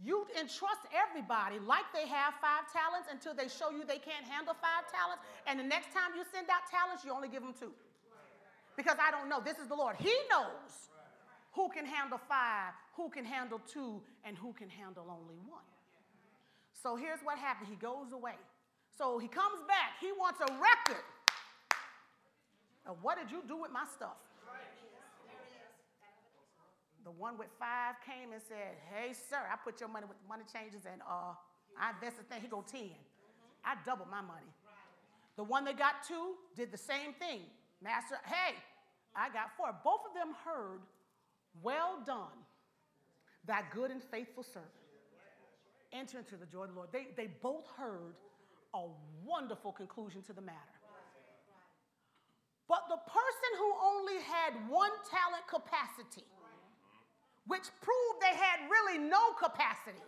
You entrust everybody like they have five talents until they show you they can't handle five talents. And the next time you send out talents, you only give them two. Because I don't know. This is the Lord. He knows who can handle five, who can handle two, and who can handle only one. So here's what happened he goes away. So he comes back. He wants a record now, what did you do with my stuff? The one with five came and said, Hey, sir, I put your money with money changes and uh, I invested thing. He go 10. I doubled my money. The one that got two did the same thing. Master, hey, I got four. Both of them heard, Well done, that good and faithful servant. Enter into the joy of the Lord. They, they both heard a wonderful conclusion to the matter. But the person who only had one talent capacity, which proved they had really no capacity,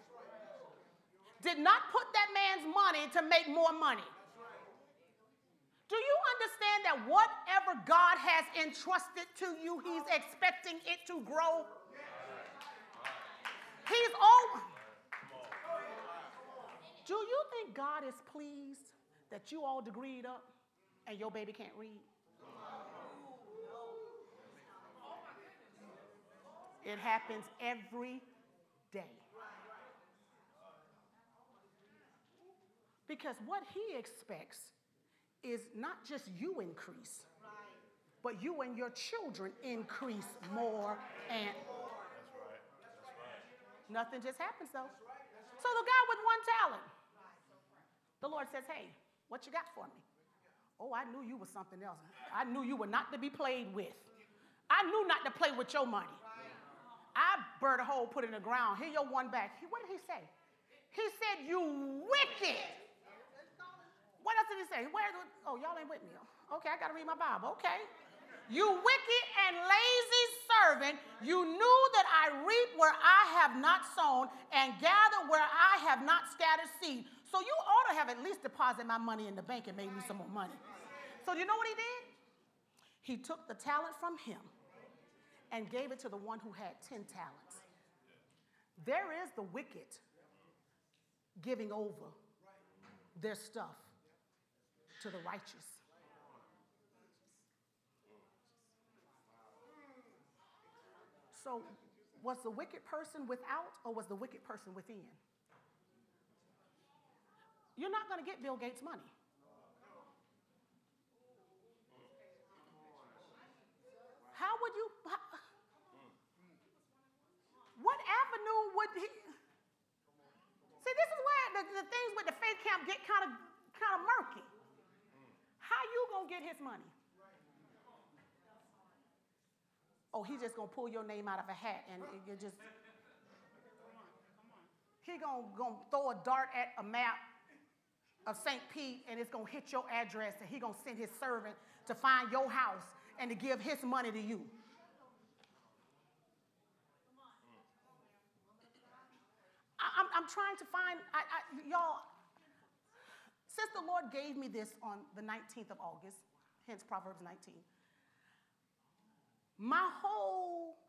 did not put that man's money to make more money. Do you understand that whatever God has entrusted to you, He's expecting it to grow? He's all. Do you think God is pleased that you all degreed up and your baby can't read? It happens every day. Because what he expects is not just you increase, but you and your children increase more and nothing just happens though. So the guy with one talent, the Lord says, Hey, what you got for me? Oh, I knew you was something else. I knew you were not to be played with. I knew not to play with your money. I burnt a hole, put in the ground. Here your one back. He, what did he say? He said, You wicked. What else did he say? Where, oh, y'all ain't with me. Oh, okay, I got to read my Bible. Okay. You wicked and lazy servant, you knew that I reap where I have not sown and gather where I have not scattered seed. So you ought to have at least deposited my money in the bank and made me some more money. So do you know what he did? He took the talent from him and gave it to the one who had 10 talents. There is the wicked giving over their stuff to the righteous. So, was the wicked person without or was the wicked person within? You're not going to get Bill Gates' money. How would you? What avenue would he? See, this is where the, the things with the faith camp get kind of kind of murky. How you gonna get his money? Oh, he's just gonna pull your name out of a hat and you just. He gonna, gonna throw a dart at a map of St. Pete and it's gonna hit your address and he gonna send his servant to find your house and to give his money to you. I'm, trying to find, I, I, y'all, since the Lord gave me this on the 19th of August, hence Proverbs 19, my whole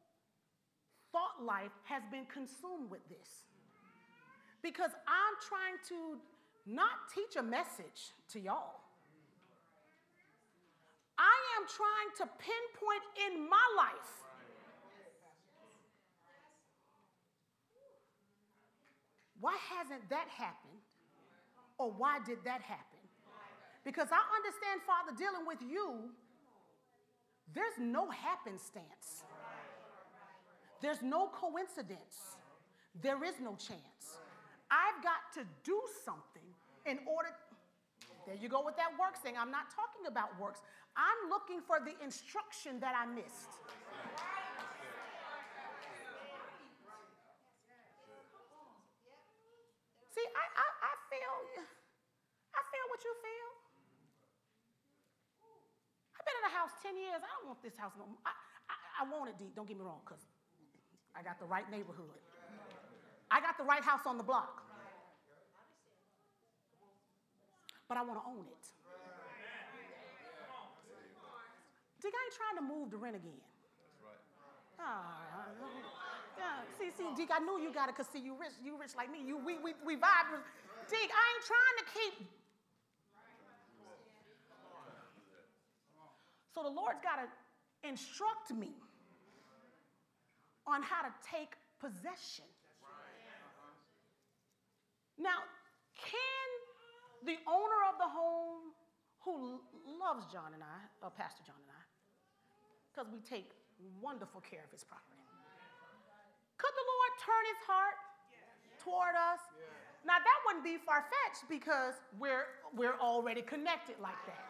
thought life has been consumed with this. Because I'm trying to not teach a message to y'all, I am trying to pinpoint in my life why hasn't that happened? Or why did that happen? Because I understand, Father, dealing with you, there's no happenstance, there's no coincidence, there is no chance. I've got to do something in order. There you go with that works thing. I'm not talking about works. I'm looking for the instruction that I missed. See, I, Feel I feel what you feel. I've been in a house 10 years. I don't want this house no more. I, I, I want it deep, don't get me wrong, because I got the right neighborhood. I got the right house on the block. But I want to own it. Dig, I ain't trying to move to rent again. Ah, yeah, see, see, Deke, I knew you got it because see, you rich, you rich like me. You, we, we, we vibe. Deke, I ain't trying to keep. So the Lord's got to instruct me on how to take possession. Now, can the owner of the home who loves John and I, uh, Pastor John and I, because we take wonderful care of his property, could the Lord turn his heart toward us? Now, that wouldn't be far fetched because we're, we're already connected like that.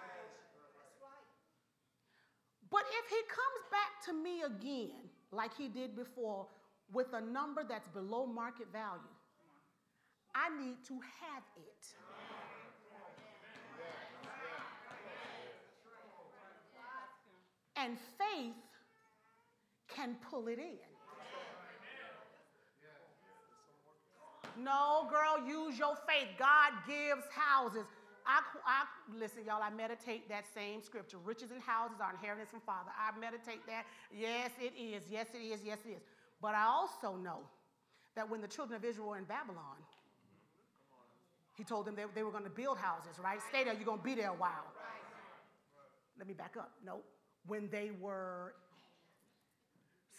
But if he comes back to me again, like he did before, with a number that's below market value, I need to have it. And faith can pull it in. No, girl, use your faith. God gives houses. I, I, listen, y'all, I meditate that same scripture. Riches and houses are inheritance from Father. I meditate that. Yes, it is. Yes, it is. Yes, it is. But I also know that when the children of Israel were in Babylon, he told them they, they were going to build houses, right? Stay there, you're going to be there a while. Let me back up. No. When they were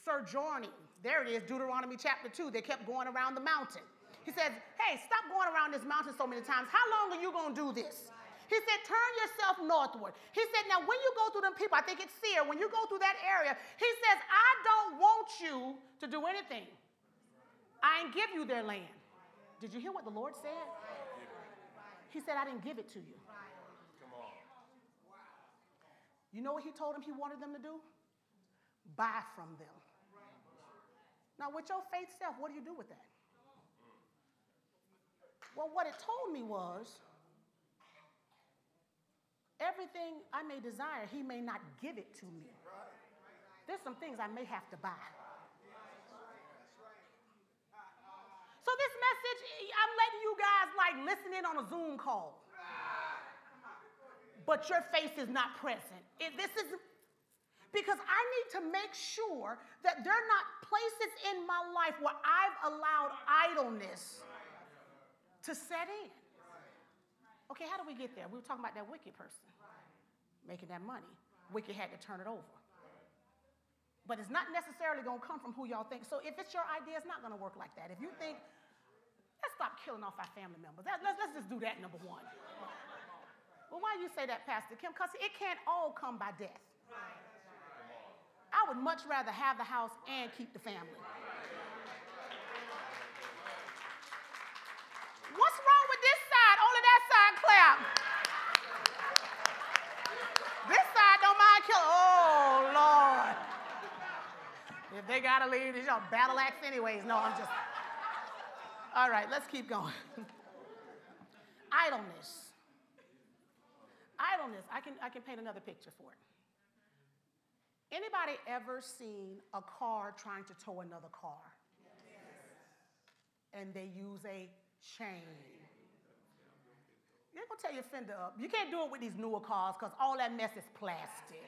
sojourning, there it is, Deuteronomy chapter 2, they kept going around the mountain. He says, Hey, stop going around this mountain so many times. How long are you going to do this? He said, Turn yourself northward. He said, Now, when you go through them people, I think it's Seir, when you go through that area, he says, I don't want you to do anything. I ain't give you their land. Did you hear what the Lord said? He said, I didn't give it to you. You know what he told them he wanted them to do? Buy from them. Now, with your faith self, what do you do with that? Well, what it told me was everything I may desire, he may not give it to me. There's some things I may have to buy. So, this message, I'm letting you guys like listen in on a Zoom call. But your face is not present. It, this is because I need to make sure that there are not places in my life where I've allowed idleness to set in. Okay, how do we get there? We were talking about that wicked person making that money. Wicked had to turn it over. But it's not necessarily going to come from who y'all think. So if it's your idea, it's not going to work like that. If you think, let's stop killing off our family members, let's, let's just do that, number one. Well, why do you say that, Pastor Kim? Because it can't all come by death. I would much rather have the house and keep the family. What's wrong with this side? Only that side clap. This side don't mind killing. Oh, Lord. To leave, these are battle axe anyways. No, I'm just. All right, let's keep going. Idleness. Idleness. I can, I can paint another picture for it. Anybody ever seen a car trying to tow another car? And they use a chain. They're gonna tear your fender up. You can't do it with these newer cars because all that mess is plastic.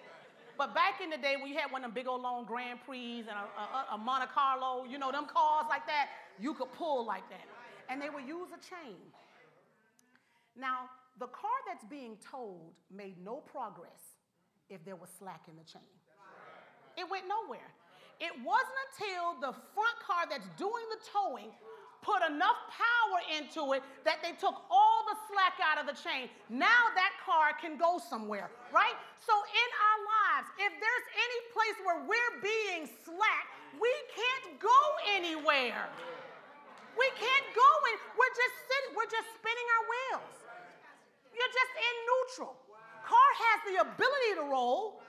But back in the day when you had one of them big old long Grand Prix and a, a, a Monte Carlo, you know, them cars like that, you could pull like that. And they would use a chain. Now, the car that's being towed made no progress if there was slack in the chain. It went nowhere. It wasn't until the front car that's doing the towing put enough power into it that they took all the slack out of the chain. Now that car can go somewhere, right? So in our lives, if there's any place where we're being slack, we can't go anywhere. We can't go in. We're just sitting, we're just spinning our wheels. You're just in neutral. Car has the ability to roll,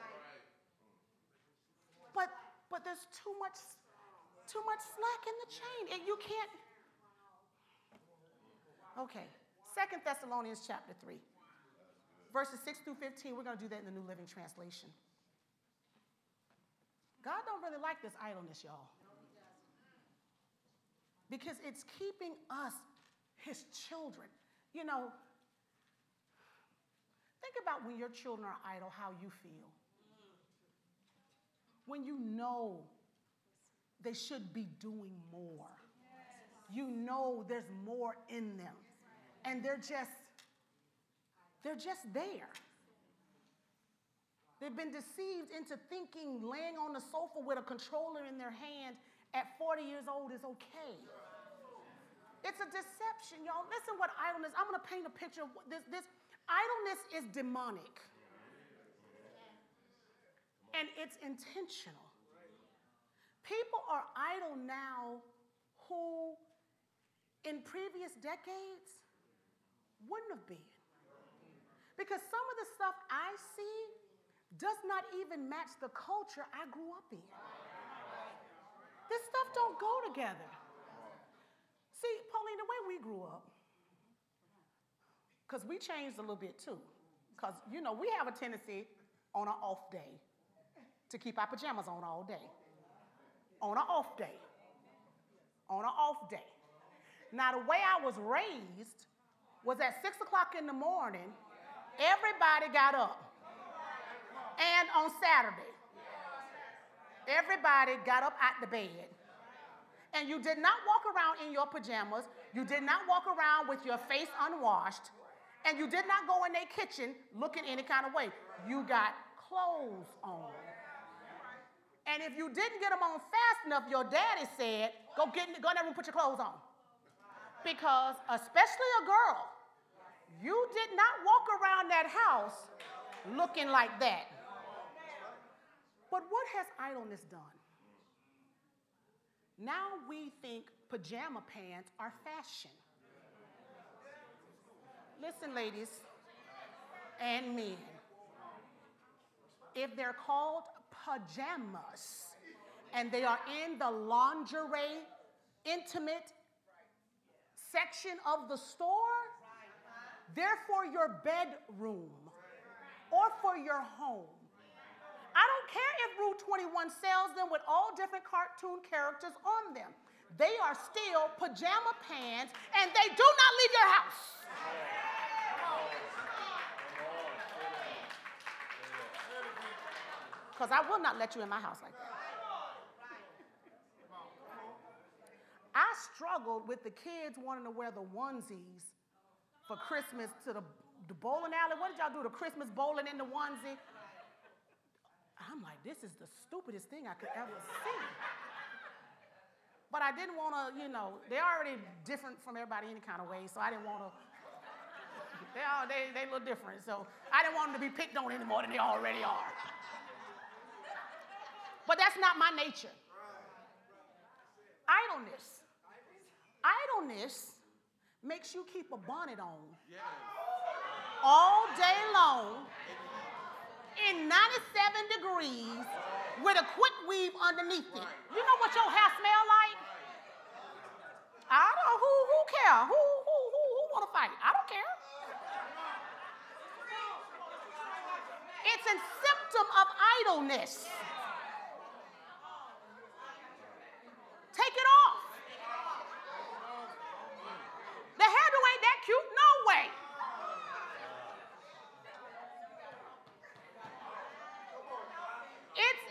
but but there's too much too much slack in the chain, and you can't Okay. Second Thessalonians chapter 3. Verses 6 through 15, we're going to do that in the New Living Translation. God don't really like this idleness, y'all. Because it's keeping us, his children. You know, think about when your children are idle, how you feel. When you know they should be doing more. You know there's more in them and they're just they're just there. They've been deceived into thinking laying on the sofa with a controller in their hand at 40 years old is okay. It's a deception, y'all. Listen what idleness, I'm to paint a picture of this this idleness is demonic. And it's intentional. People are idle now who in previous decades wouldn't have been. Because some of the stuff I see does not even match the culture I grew up in. This stuff don't go together. See, Pauline, the way we grew up, because we changed a little bit too. Because, you know, we have a tendency on an off day to keep our pajamas on all day. On an off day. On an off day. Now, the way I was raised, was at six o'clock in the morning, everybody got up. And on Saturday, everybody got up out the bed. And you did not walk around in your pajamas. You did not walk around with your face unwashed. And you did not go in their kitchen looking any kind of way. You got clothes on. And if you didn't get them on fast enough, your daddy said, go get in, go in there and put your clothes on. Because, especially a girl, you did not walk around that house looking like that. But what has idleness done? Now we think pajama pants are fashion. Listen, ladies and men, if they're called pajamas and they are in the lingerie, intimate section of the store, they're for your bedroom or for your home. I don't care if Rue 21 sells them with all different cartoon characters on them. They are still pajama pants and they do not leave your house. Because I will not let you in my house like that. I struggled with the kids wanting to wear the onesies for Christmas to the, the bowling alley. What did y'all do? The Christmas bowling in the onesie? I'm like, this is the stupidest thing I could ever see. But I didn't want to, you know, they're already different from everybody any kind of way, so I didn't want to. They all they they look different, so I didn't want them to be picked on any more than they already are. But that's not my nature. Idleness idleness makes you keep a bonnet on all day long in 97 degrees with a quick weave underneath it. You know what your hair smell like? I don't who who care. Who who who who want to fight? I don't care. It's a symptom of idleness. Take it off. cute? No way. It's,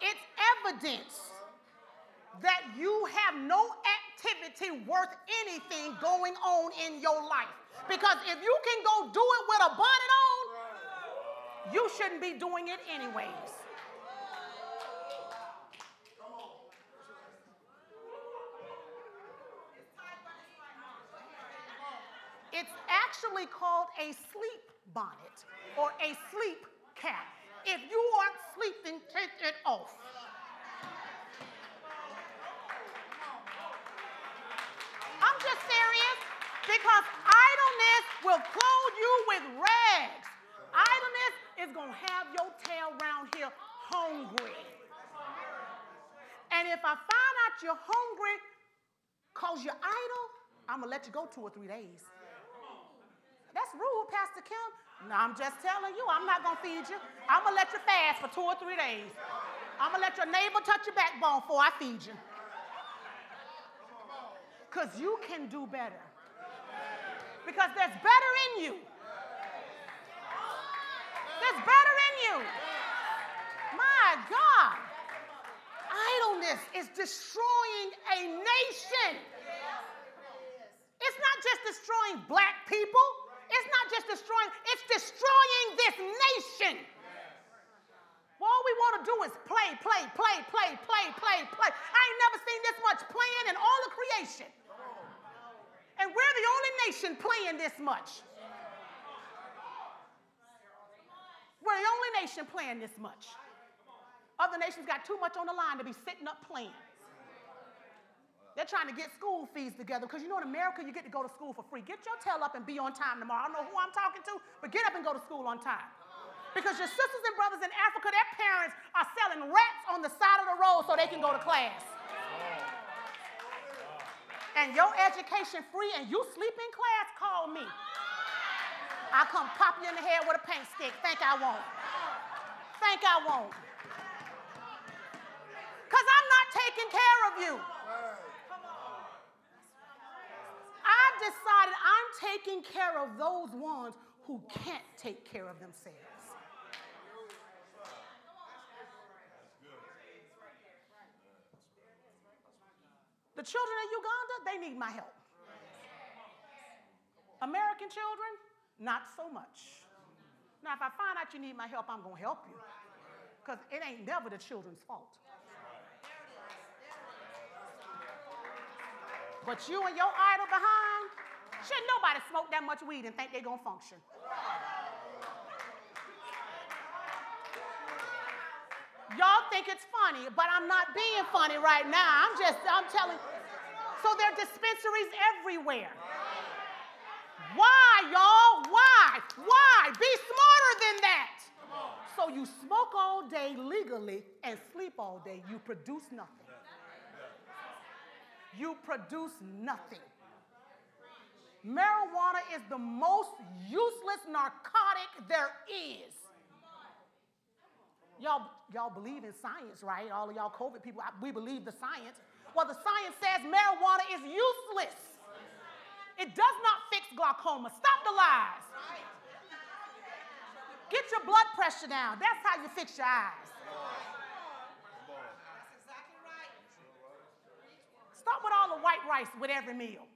it's evidence that you have no activity worth anything going on in your life. Because if you can go do it with a bonnet on, you shouldn't be doing it anyways. It's actually called a sleep bonnet or a sleep cap. If you aren't sleeping, take it off. Just serious because idleness will clothe you with rags. Idleness is going to have your tail around here hungry. And if I find out you're hungry because you're idle, I'm going to let you go two or three days. That's rude, Pastor Kim. No, I'm just telling you, I'm not going to feed you. I'm going to let you fast for two or three days. I'm going to let your neighbor touch your backbone before I feed you. Because you can do better. Because there's better in you. There's better in you. My God. Idleness is destroying a nation. It's not just destroying black people. It's not just destroying, it's destroying this nation. All we want to do is play, play, play, play, play, play, play. I ain't never seen this much playing in all of creation. And we're the only nation playing this much. We're the only nation playing this much. Other nations got too much on the line to be sitting up playing. They're trying to get school fees together because you know in America you get to go to school for free. Get your tail up and be on time tomorrow. I don't know who I'm talking to, but get up and go to school on time. Because your sisters and brothers in Africa, their parents are selling rats on the side of the road so they can go to class. And your education free and you sleep in class, call me. I'll come pop you in the head with a paint stick. Think I won't. Think I won't. Because I'm not taking care of you. I've decided I'm taking care of those ones who can't take care of themselves. The children of Uganda, they need my help. American children, not so much. Now, if I find out you need my help, I'm going to help you. Because it ain't never the children's fault. But you and your idle behind, shouldn't nobody smoke that much weed and think they're going to function. Y'all think it's funny, but I'm not being funny right now. I'm just, I'm telling. So there are dispensaries everywhere. Why, y'all? Why? Why? Be smarter than that. So you smoke all day legally and sleep all day. You produce nothing you produce nothing. Marijuana is the most useless narcotic there is. Y'all, y'all believe in science, right? All of y'all COVID people, we believe the science. Well, the science says marijuana is useless. It does not fix glaucoma. Stop the lies. Get your blood pressure down. That's how you fix your eyes. Stop with all the white rice with every meal.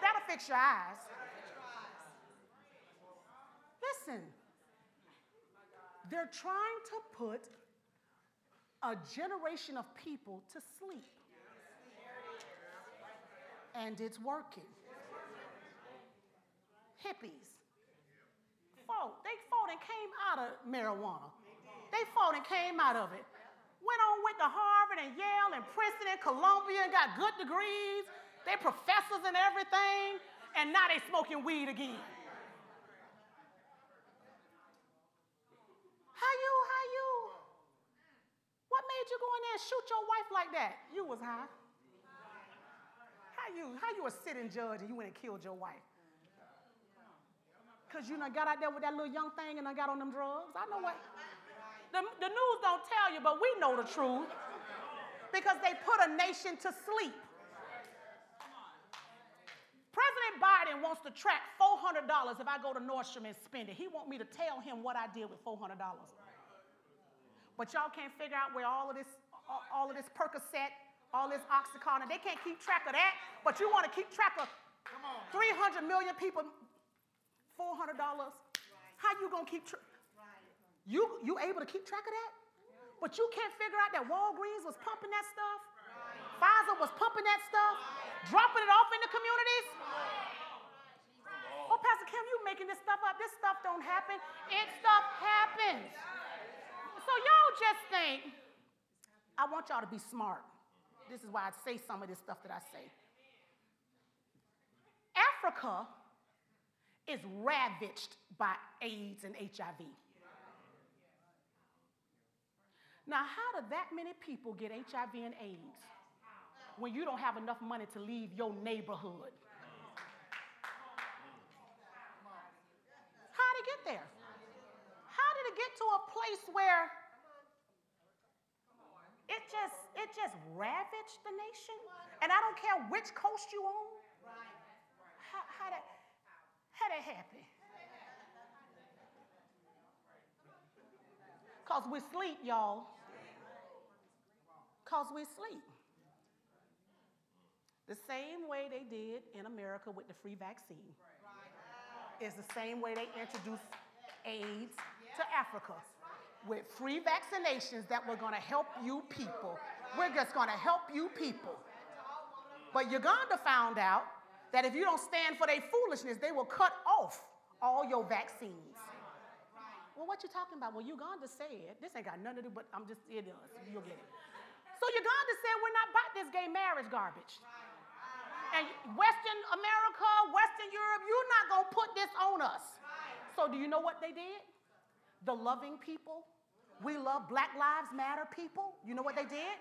That'll fix your eyes. Listen, they're trying to put a generation of people to sleep. And it's working. Hippies fought. They fought and came out of marijuana. They fought and came out of it went on went to Harvard and Yale and Princeton and Columbia and got good degrees. They professors and everything, and now they smoking weed again. How you, how you? What made you go in there and shoot your wife like that? You was high. How you, how you a sitting judge and you went and killed your wife? Because you done got out there with that little young thing and I got on them drugs. I know what. The, the news don't tell you, but we know the truth because they put a nation to sleep. President Biden wants to track $400 if I go to Nordstrom and spend it. He want me to tell him what I did with $400. But y'all can't figure out where all of this, all of this Percocet, all this Oxycontin, they can't keep track of that. But you want to keep track of 300 million people, $400. How you gonna keep track? You you able to keep track of that? But you can't figure out that Walgreens was pumping that stuff. Pfizer was pumping that stuff, dropping it off in the communities. Oh, Pastor Kim, you making this stuff up. This stuff don't happen. It stuff happens. So y'all just think, I want y'all to be smart. This is why I say some of this stuff that I say. Africa is ravaged by AIDS and HIV. Now, how do that many people get HIV and AIDS when you don't have enough money to leave your neighborhood? How did it get there? How did it get to a place where it just it just ravaged the nation? And I don't care which coast you on. How, how that how that happen? Cause we sleep, y'all. Cause we sleep. The same way they did in America with the free vaccine is the same way they introduced AIDS to Africa with free vaccinations that were going to help you people. We're just going to help you people. But Uganda found out that if you don't stand for their foolishness, they will cut off all your vaccines. Well, what you talking about? Well, Uganda said, this ain't got nothing to do, but I'm just, it does. You'll get it. So Uganda said, we're not about this gay marriage garbage. And Western America, Western Europe, you're not going to put this on us. So do you know what they did? The loving people, we love Black Lives Matter people. You know what they did?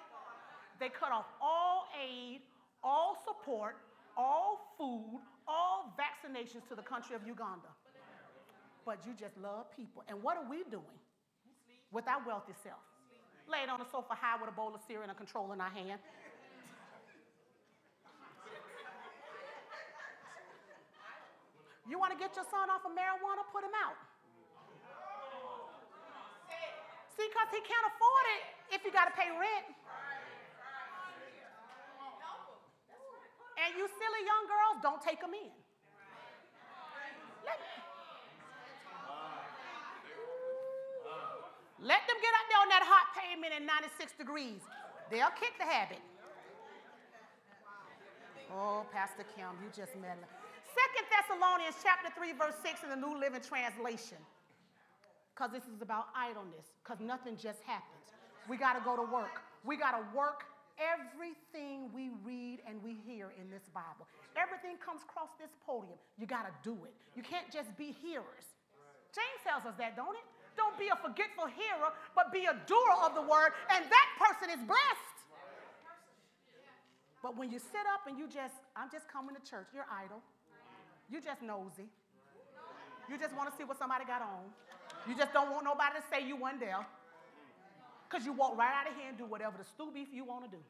They cut off all aid, all support, all food, all vaccinations to the country of Uganda. But you just love people. And what are we doing with our wealthy self? Laid on the sofa high with a bowl of cereal and a control in our hand. You want to get your son off of marijuana? Put him out. Because he can't afford it if you got to pay rent. And you silly young girls, don't take them in. Let, let them get out there on that hot pavement in 96 degrees. They'll kick the habit. Oh, Pastor Kim, you just meddling. Second Thessalonians chapter 3, verse 6 in the New Living Translation. Because this is about idleness, because nothing just happens. We got to go to work. We got to work everything we read and we hear in this Bible. Everything comes across this podium. You got to do it. You can't just be hearers. James tells us that, don't it? Don't be a forgetful hearer, but be a doer of the word, and that person is blessed. But when you sit up and you just, I'm just coming to church, you're idle. You just nosy. You just want to see what somebody got on. You just don't want nobody to say you weren't there. Because you walk right out of here and do whatever the stew beef you want to do.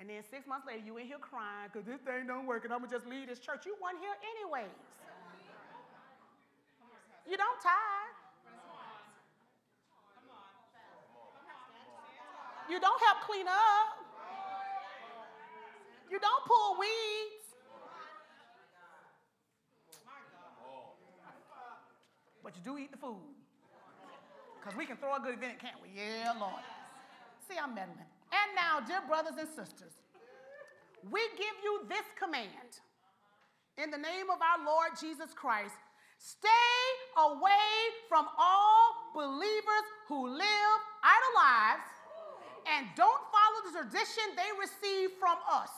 And then six months later, you in here crying because this thing don't work and I'm going to just leave this church. You weren't here anyways. You don't tithe. You don't help clean up. You don't pull weeds. But you do eat the food. Because we can throw a good event, can't we? Yeah, Lord. See, I'm meddling. And now, dear brothers and sisters, we give you this command in the name of our Lord Jesus Christ stay away from all believers who live idle lives and don't follow the tradition they receive from us.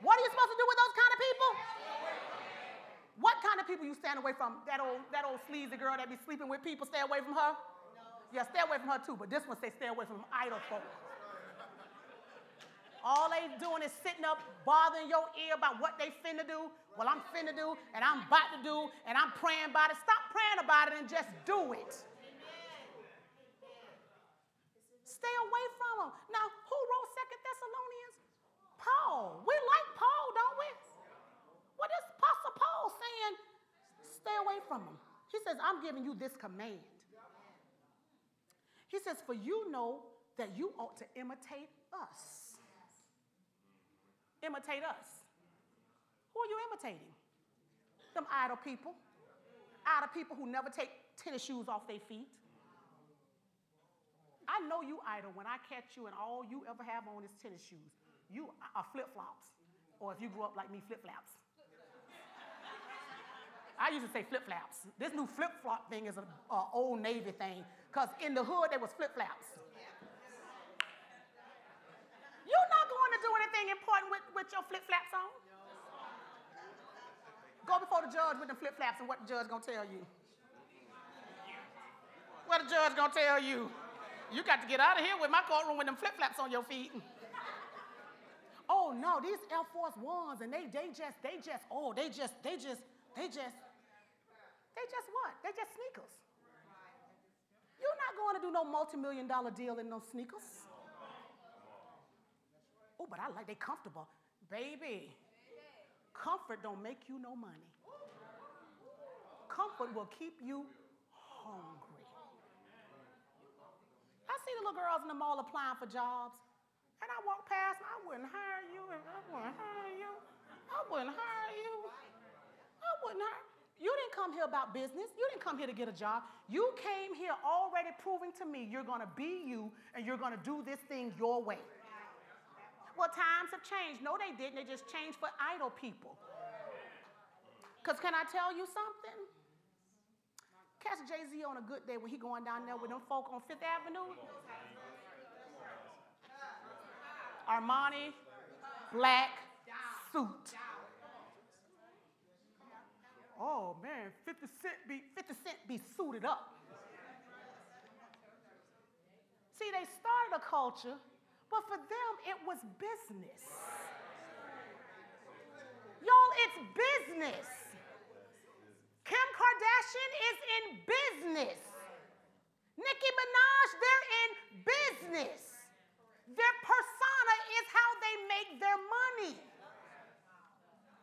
What are you supposed to do with those kind of people? What kind of people you stand away from? That old, that old sleazy girl that be sleeping with people, stay away from her? Yeah, stay away from her too, but this one say stay away from idle folk. All they doing is sitting up bothering your ear about what they finna do. Well, I'm finna do, and I'm about to do, and I'm praying about it. Stop praying about it and just do it. Stay away from them. Now, who wrote Second Thessalonians? Paul. We like Paul, don't we? What is Apostle Paul saying? Stay away from them. He says, I'm giving you this command. He says, For you know that you ought to imitate us. Imitate us. Who are you imitating? Them idle people. Idle people who never take tennis shoes off their feet. I know you idle when I catch you and all you ever have on is tennis shoes. You are flip flops. Or if you grew up like me, flip flaps. I used to say flip flops. This new flip flop thing is an Old Navy thing because in the hood there was flip flops. You're not going to do anything important with, with your flip flops on. Go before the judge with the flip flops and what the judge gonna tell you. What the judge gonna tell you? You got to get out of here with my courtroom with them flip flops on your feet. oh no, these Air Force Ones and they they just they just oh they just they just they just they just what? They just sneakers. You're not going to do no multi-million dollar deal in those sneakers. Oh, but I like they comfortable. Baby, comfort don't make you no money. Comfort will keep you hungry. I see the little girls in the mall applying for jobs, and I walk past I wouldn't hire you if I wouldn't hire you. I wouldn't hire you. I wouldn't hire you didn't come here about business. You didn't come here to get a job. You came here already proving to me you're going to be you and you're going to do this thing your way. Well, times have changed. No, they didn't. They just changed for idle people. Because can I tell you something? Catch Jay Z on a good day when he going down there with them folk on Fifth Avenue. Armani, black suit. Oh man, 50 Cent be 50 Cent be suited up. See, they started a culture but for them, it was business. Y'all, it's business. Kim Kardashian is in business. Nicki Minaj, they're in business. Their persona is how they make their money.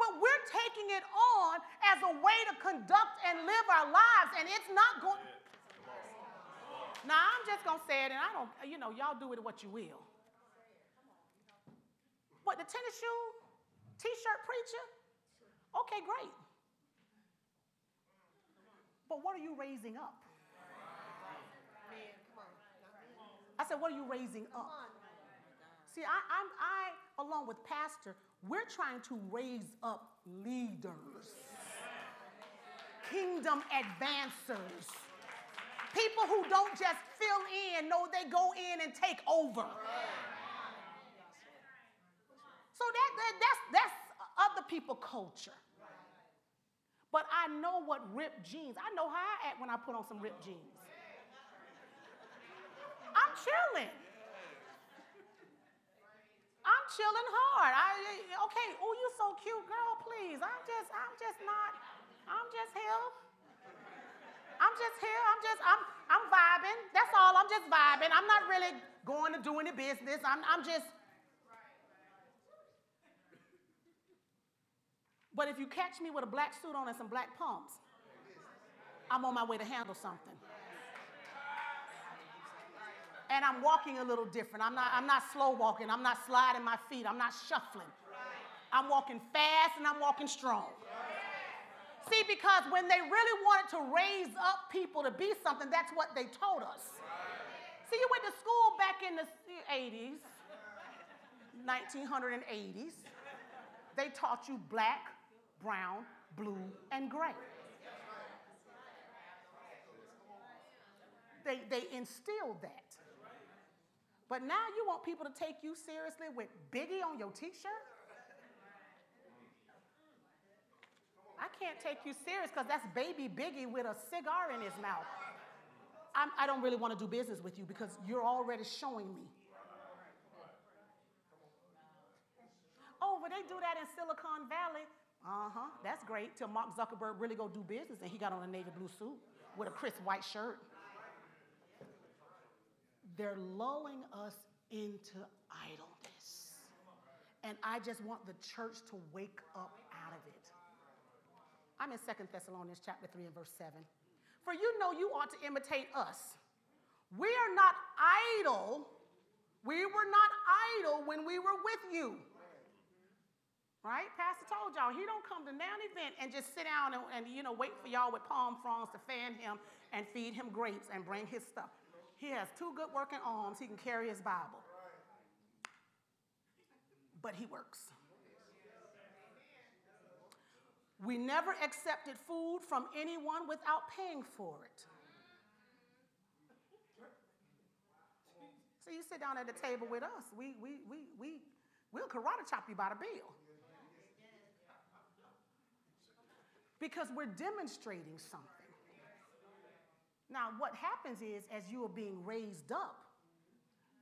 But we're taking it on as a way to conduct and live our lives, and it's not going. Now, I'm just to say it, and I don't, you know, y'all do it what you will. What, the tennis shoe, t shirt preacher? Okay, great. But what are you raising up? I said, what are you raising up? See, I, I'm, I, along with Pastor, we're trying to raise up leaders, kingdom advancers, people who don't just fill in, no, they go in and take over. So that, that that's that's other people culture. But I know what ripped jeans. I know how I act when I put on some ripped jeans. I'm chilling. I'm chilling hard. I okay. Oh, you so cute, girl. Please. I'm just. I'm just not. I'm just here. I'm just here. I'm just. I'm. I'm vibing. That's all. I'm just vibing. I'm not really going to do any business. I'm. I'm just But if you catch me with a black suit on and some black pumps, I'm on my way to handle something. And I'm walking a little different. I'm not, I'm not slow walking. I'm not sliding my feet. I'm not shuffling. I'm walking fast and I'm walking strong. See, because when they really wanted to raise up people to be something, that's what they told us. See, you went to school back in the 80s, 1980s. They taught you black, brown, blue, and gray. They, they instilled that. But now you want people to take you seriously with Biggie on your t shirt? I can't take you serious because that's baby Biggie with a cigar in his mouth. I'm, I do not really want to do business with you because you're already showing me. Oh, but they do that in Silicon Valley. Uh-huh, that's great. Till Mark Zuckerberg really go do business and he got on a navy blue suit with a crisp white shirt. They're lulling us into idleness. And I just want the church to wake up out of it. I'm in Second Thessalonians chapter 3 and verse 7. For you know you ought to imitate us. We are not idle. We were not idle when we were with you Right? Pastor told y'all he don't come to now event and just sit down and, and you know wait for y'all with palm fronds to fan him and feed him grapes and bring his stuff. He has two good working arms. He can carry his Bible. But he works. We never accepted food from anyone without paying for it. So you sit down at the table with us. We, we, we, we, we'll karate chop you by the bill. Because we're demonstrating something. Now, what happens is, as you are being raised up,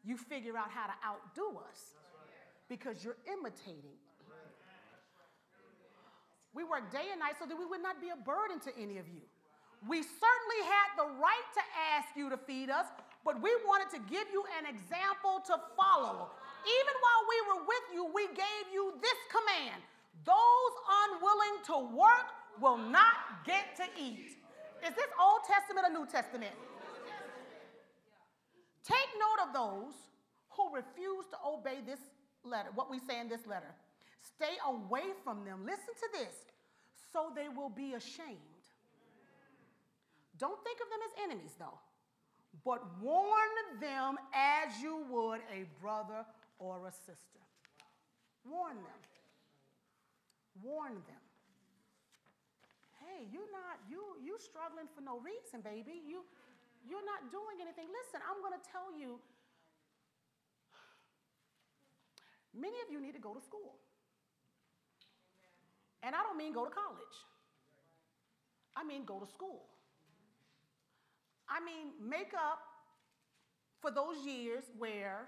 you figure out how to outdo us because you're imitating. We work day and night so that we would not be a burden to any of you. We certainly had the right to ask you to feed us, but we wanted to give you an example to follow. Even while we were with you, we gave you this command those unwilling to work will not get to eat. Is this Old Testament or New Testament? Take note of those who refuse to obey this letter, what we say in this letter. Stay away from them. Listen to this so they will be ashamed. Don't think of them as enemies, though, but warn them as you would a brother or a sister. Warn them. Warn them hey, you're not, you, you struggling for no reason, baby. You, you're not doing anything. Listen, I'm going to tell you, many of you need to go to school. And I don't mean go to college. I mean go to school. I mean make up for those years where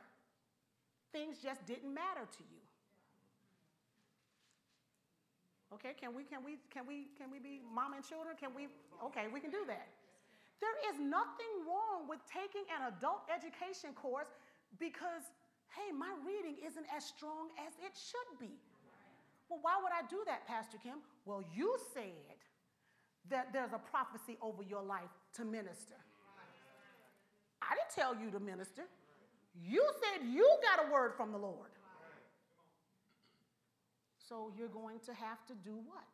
things just didn't matter to you. Okay, can we can we can we can we be mom and children? Can we okay, we can do that. There is nothing wrong with taking an adult education course because hey, my reading isn't as strong as it should be. Well, why would I do that, Pastor Kim? Well, you said that there's a prophecy over your life to minister. I didn't tell you to minister. You said you got a word from the Lord. So you're going to have to do what?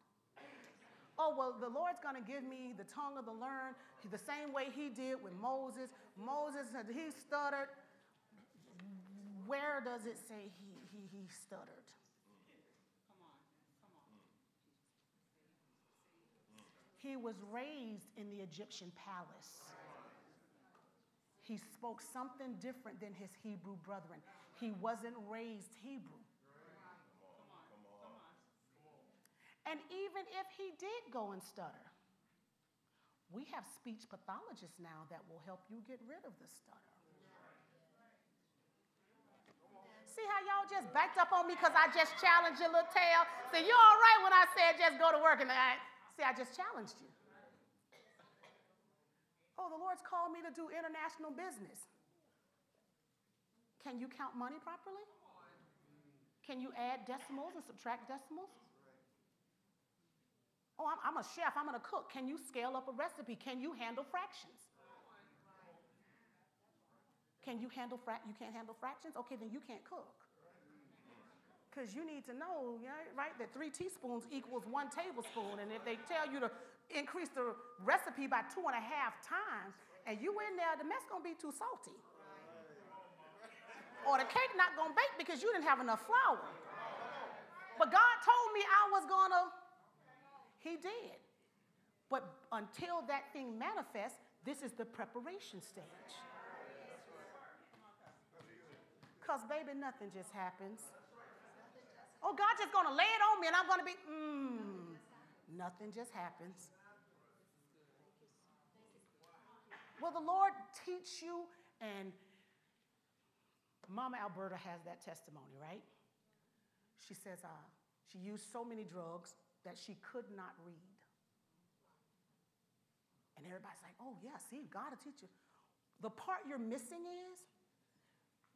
Oh, well, the Lord's going to give me the tongue of the learned the same way he did with Moses. Moses, he stuttered. Where does it say he, he, he stuttered? He was raised in the Egyptian palace. He spoke something different than his Hebrew brethren. He wasn't raised Hebrew. And even if he did go and stutter, we have speech pathologists now that will help you get rid of the stutter. See how y'all just backed up on me because I just challenged your little tail? See, you're all right when I said just go to work and I, see, I just challenged you. Oh, the Lord's called me to do international business. Can you count money properly? Can you add decimals and subtract decimals? Oh, I'm, I'm a chef, I'm gonna cook. Can you scale up a recipe? Can you handle fractions? Can you handle fra- you can't handle fractions? Okay, then you can't cook. Because you need to know, right, that three teaspoons equals one tablespoon. And if they tell you to increase the recipe by two and a half times, and you in there, the mess gonna be too salty. Or the cake not gonna bake because you didn't have enough flour. But God told me I was gonna he did. But until that thing manifests, this is the preparation stage. Because, baby, nothing just happens. Oh, God just going to lay it on me and I'm going to be, mmm. Nothing just happens. Will the Lord teach you? And Mama Alberta has that testimony, right? She says uh, she used so many drugs that she could not read. And everybody's like, oh, yeah, see, God will teach you. The part you're missing is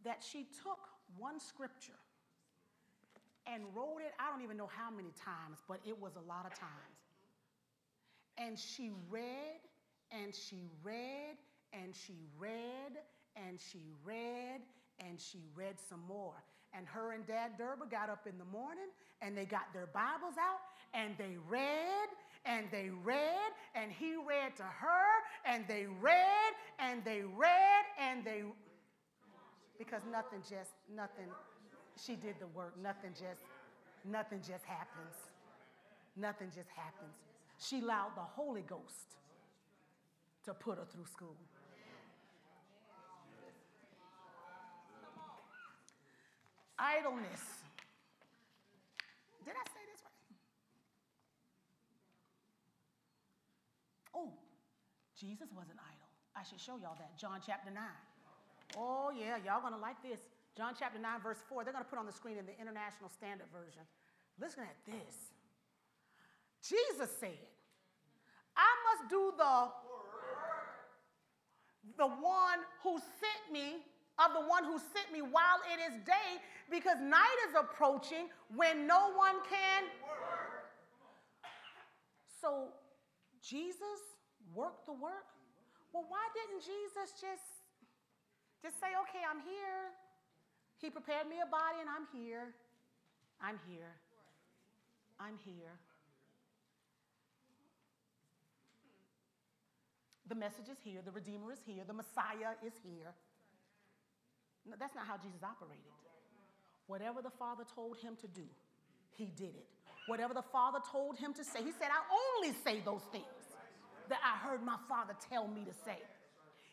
that she took one scripture and wrote it, I don't even know how many times, but it was a lot of times. And she read and she read and she read and she read and she read some more. And her and Dad Derber got up in the morning and they got their Bibles out and they read and they read and he read to her and they read and they read and they because nothing just nothing she did the work. Nothing just nothing just happens. Nothing just happens. She allowed the holy ghost to put her through school idleness did i say this right oh jesus wasn't idle i should show y'all that john chapter 9 Oh, yeah, y'all gonna like this. John chapter 9, verse 4. They're gonna put on the screen in the International Standard Version. Listen at this. Jesus said, I must do the the one who sent me, of the one who sent me while it is day, because night is approaching when no one can. So Jesus worked the work. Well, why didn't Jesus just just say, okay, I'm here. He prepared me a body and I'm here. I'm here. I'm here. The message is here. The Redeemer is here. The Messiah is here. No, that's not how Jesus operated. Whatever the Father told him to do, he did it. Whatever the Father told him to say, he said, I only say those things that I heard my Father tell me to say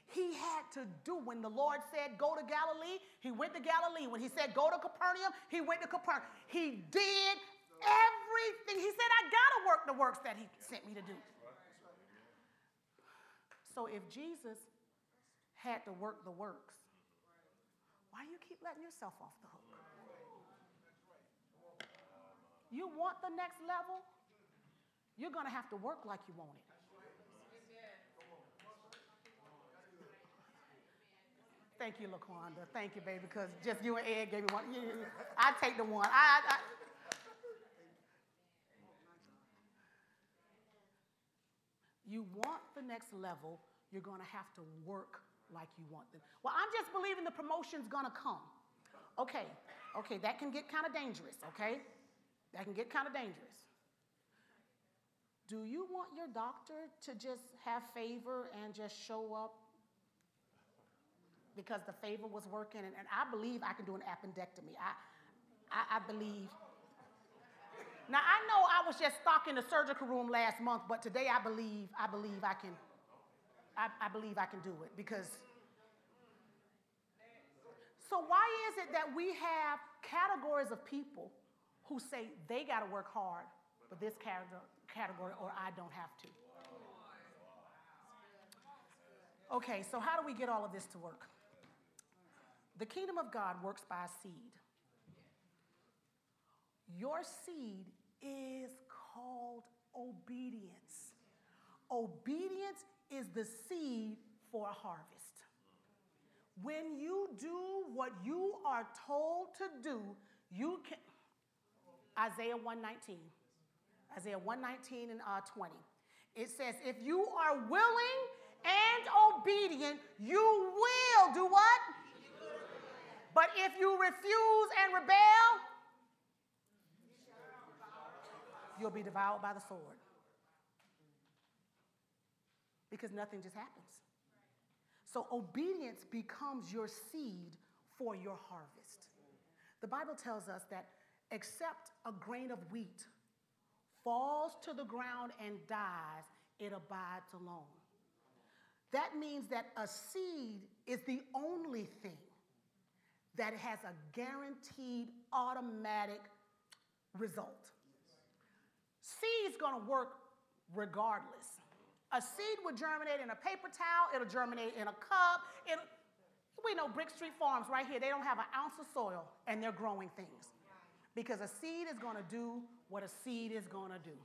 he had to do. When the Lord said, Go to Galilee, he went to Galilee. When he said, Go to Capernaum, he went to Capernaum. He did everything. He said, I got to work the works that he sent me to do. So if Jesus had to work the works, why do you keep letting yourself off the hook? You want the next level? You're going to have to work like you want it. Thank you, LaQuanda. Thank you, baby, because just you and Ed gave me one. I take the one. I, I, you want the next level, you're going to have to work like you want them. Well, I'm just believing the promotion's to come. Okay, okay, that can get kind of dangerous, okay? That can get kind of dangerous. Do you want your doctor to just have favor and just show up because the favor was working. And, and I believe I can do an appendectomy. I, I, I believe. Now I know I was just stuck in the surgical room last month, but today I believe I believe I can. I, I believe I can do it because. So why is it that we have categories of people who say they got to work hard for this category or I don't have to? Okay, so how do we get all of this to work? The kingdom of God works by seed. Your seed is called obedience. Obedience is the seed for a harvest. When you do what you are told to do, you can. Isaiah 119. Isaiah 119 and uh, 20. It says, if you are willing and obedient, you will do what? But if you refuse and rebel, you'll be devoured by the sword. Because nothing just happens. So obedience becomes your seed for your harvest. The Bible tells us that except a grain of wheat falls to the ground and dies, it abides alone. That means that a seed is the only thing that has a guaranteed automatic result. Seed's gonna work regardless. A seed would germinate in a paper towel, it'll germinate in a cup. It'll, we know Brick Street Farms right here, they don't have an ounce of soil and they're growing things. Because a seed is gonna do what a seed is gonna do.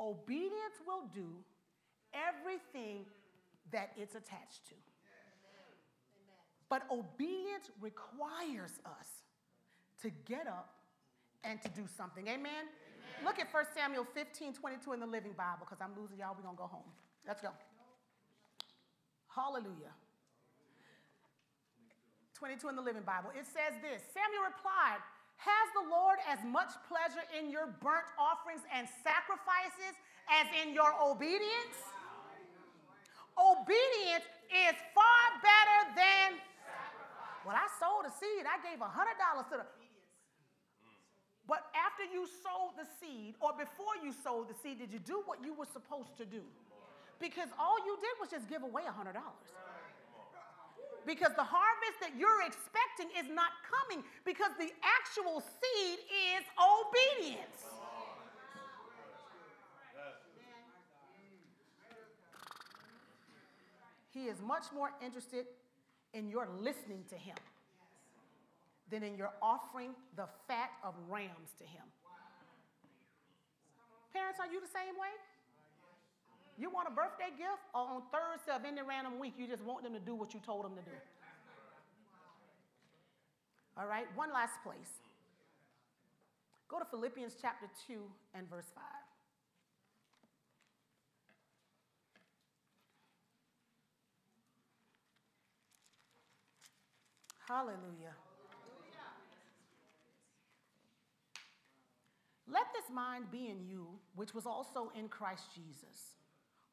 Obedience will do everything that it's attached to. But obedience requires us to get up and to do something. Amen? Look at 1 Samuel 15 22 in the Living Bible because I'm losing y'all. We're going to go home. Let's go. Hallelujah. 22 in the Living Bible. It says this Samuel replied, Has the Lord as much pleasure in your burnt offerings and sacrifices as in your obedience? Obedience is far better than. Well, I sowed a seed. I gave $100 to the. But after you sowed the seed, or before you sowed the seed, did you do what you were supposed to do? Because all you did was just give away $100 because the harvest that you're expecting is not coming because the actual seed is obedience. He is much more interested in your listening to him than in your offering the fat of rams to him. Parents, are you the same way? You want a birthday gift, or on Thursday of any random week, you just want them to do what you told them to do? All right, one last place. Go to Philippians chapter 2 and verse 5. Hallelujah. Let this mind be in you, which was also in Christ Jesus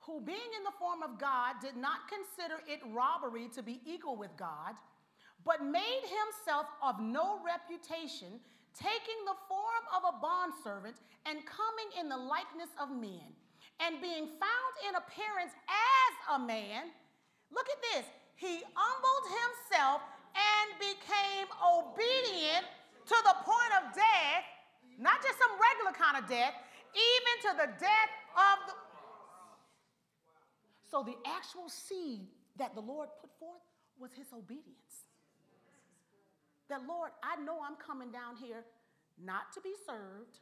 who, being in the form of God, did not consider it robbery to be equal with God, but made himself of no reputation, taking the form of a bondservant and coming in the likeness of men. And being found in appearance as a man, look at this, he humbled himself and became obedient to the point of death, not just some regular kind of death, even to the death of the so the actual seed that the Lord put forth was his obedience. That, Lord, I know I'm coming down here not to be served,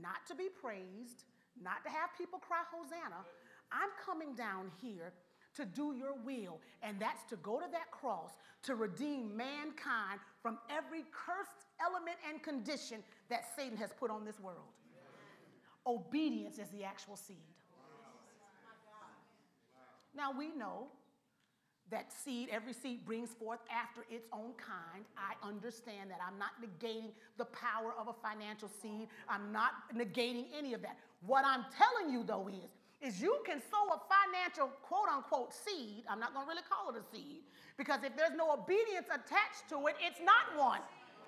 not to be praised, not to have people cry Hosanna. I'm coming down here to do your will, and that's to go to that cross to redeem mankind from every cursed element and condition that Satan has put on this world. Obedience is the actual seed. Now we know that seed, every seed brings forth after its own kind. I understand that. I'm not negating the power of a financial seed. I'm not negating any of that. What I'm telling you though is, is you can sow a financial quote unquote seed. I'm not going to really call it a seed because if there's no obedience attached to it, it's not one.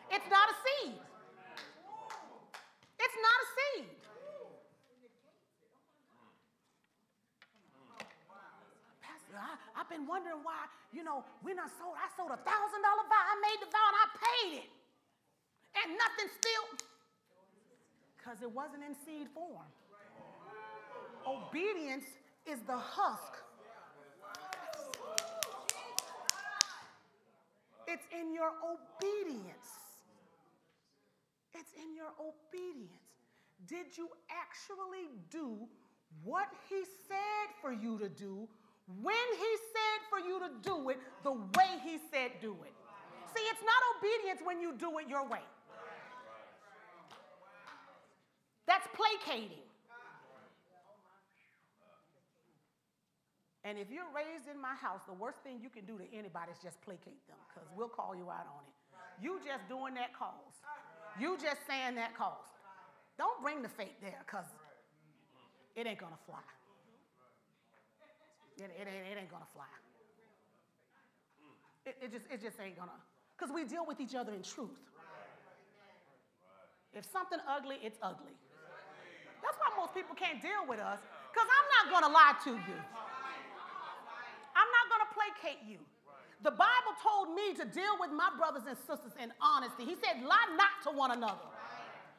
It's not a seed. It's not a seed. Pastor, I, have been wondering why, you know, when I sold, I sold a thousand dollar vow. I made the vow and I paid it. And nothing still, because it wasn't in seed form. Obedience is the husk. It's in your obedience. It's in your obedience. Did you actually do what he said for you to do when he said for you to do it the way he said do it. See, it's not obedience when you do it your way. That's placating. And if you're raised in my house, the worst thing you can do to anybody is just placate them because we'll call you out on it. You just doing that cause. You just saying that cause. Don't bring the fake there because it ain't going to fly. It, it, ain't, it ain't gonna fly. It, it, just, it just ain't gonna. Because we deal with each other in truth. If something ugly, it's ugly. That's why most people can't deal with us, because I'm not gonna lie to you. Placate you. The Bible told me to deal with my brothers and sisters in honesty. He said, lie not to one another.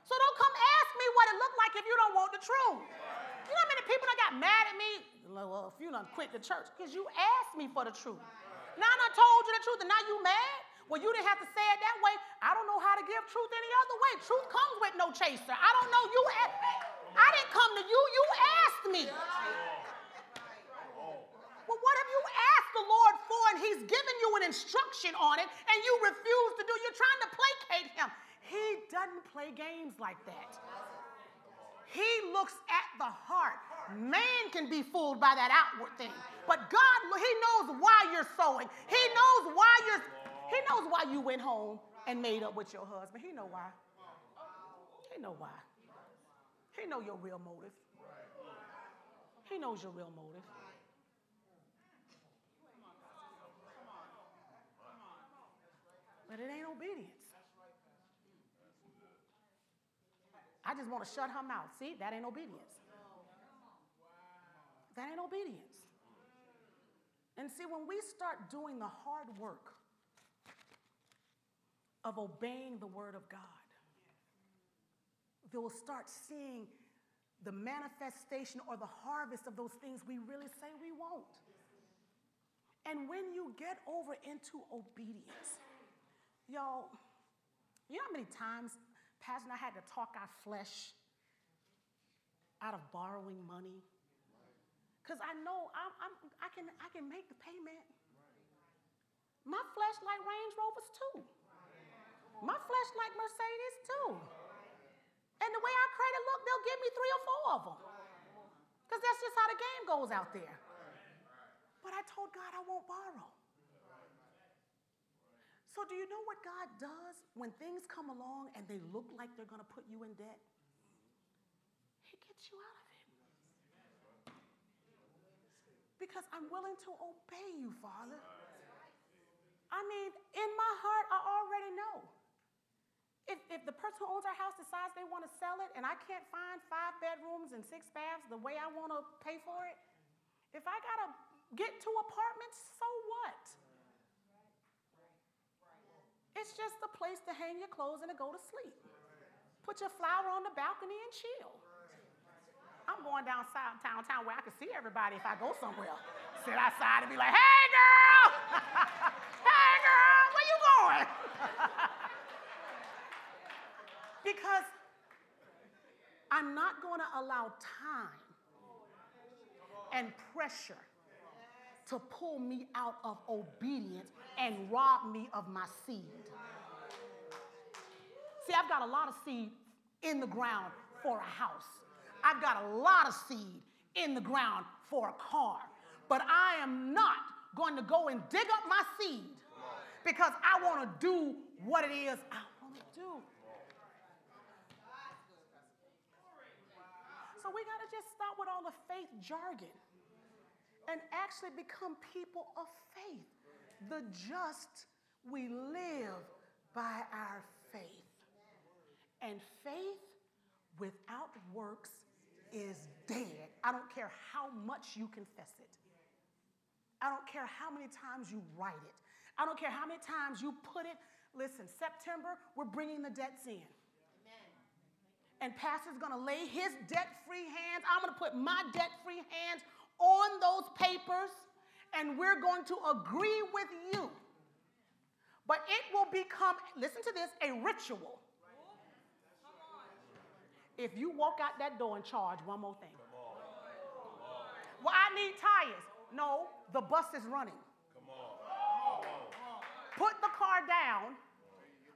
So don't come ask me what it looked like if you don't want the truth. You know how many people that got mad at me? Well, if you done quit the church, because you asked me for the truth. Now I told you the truth, and now you mad? Well, you didn't have to say it that way. I don't know how to give truth any other way. Truth comes with no chaser. I don't know. You asked, I didn't come to you. You asked me. What have you asked the Lord for, and He's given you an instruction on it, and you refuse to do? You're trying to placate Him. He doesn't play games like that. He looks at the heart. Man can be fooled by that outward thing. But God, He knows why you're sowing. He knows why you're. He knows why you went home and made up with your husband. He know why. He know why. He know your real motive. He knows your real motive. But it ain't obedience. I just want to shut her mouth. See, that ain't obedience. That ain't obedience. And see, when we start doing the hard work of obeying the word of God, they will start seeing the manifestation or the harvest of those things we really say we won't. And when you get over into obedience, y'all, you know how many times Pastor and I had to talk our flesh out of borrowing money? Because I know I'm, I'm, i can, I can make the payment. My flesh like Range Rovers too. My flesh like Mercedes too. And the way our credit look, they'll give me three or four of them. Because that's just how the game goes out there. But I told God I won't borrow. So, do you know what God does when things come along and they look like they're going to put you in debt? He gets you out of it. Because I'm willing to obey you, Father. I mean, in my heart, I already know. If, if the person who owns our house decides they want to sell it and I can't find five bedrooms and six baths the way I want to pay for it, if I got to get two apartments, so what? It's just a place to hang your clothes and to go to sleep. Put your flower on the balcony and chill. I'm going down town, town where I can see everybody if I go somewhere. Sit outside and be like, hey girl! hey girl, where you going? because I'm not going to allow time and pressure to pull me out of obedience and rob me of my seed. See, I've got a lot of seed in the ground for a house. I've got a lot of seed in the ground for a car. But I am not going to go and dig up my seed because I want to do what it is I want to do. So we got to just stop with all the faith jargon and actually become people of faith. The just, we live by our faith. And faith without works is dead. I don't care how much you confess it. I don't care how many times you write it. I don't care how many times you put it. Listen, September, we're bringing the debts in. And Pastor's gonna lay his debt free hands. I'm gonna put my debt free hands on those papers and we're going to agree with you. But it will become, listen to this, a ritual. If you walk out that door and charge one more thing. Well, I need tires. No, the bus is running. Put the car down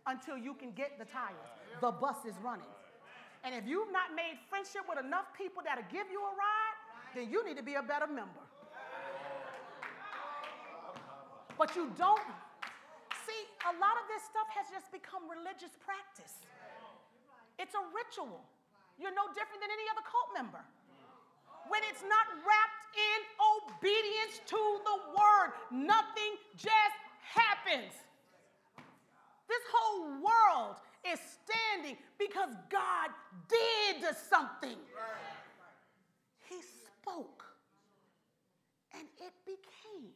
until you can get the tires. The bus is running. And if you've not made friendship with enough people that'll give you a ride, then you need to be a better member. But you don't. See, a lot of this stuff has just become religious practice. It's a ritual. You're no different than any other cult member. When it's not wrapped in obedience to the word, nothing just happens. This whole world is standing because God did something spoke and it became.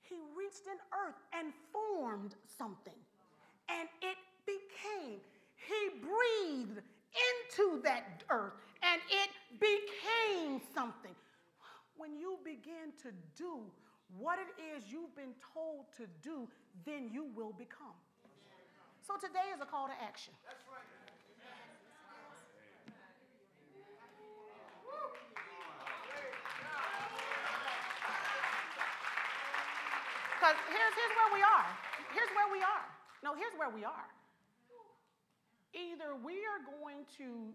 He reached in earth and formed something and it became. He breathed into that earth and it became something. When you begin to do what it is you've been told to do, then you will become. So today is a call to action. Because here's, here's where we are. Here's where we are. No, here's where we are. Either we are going to,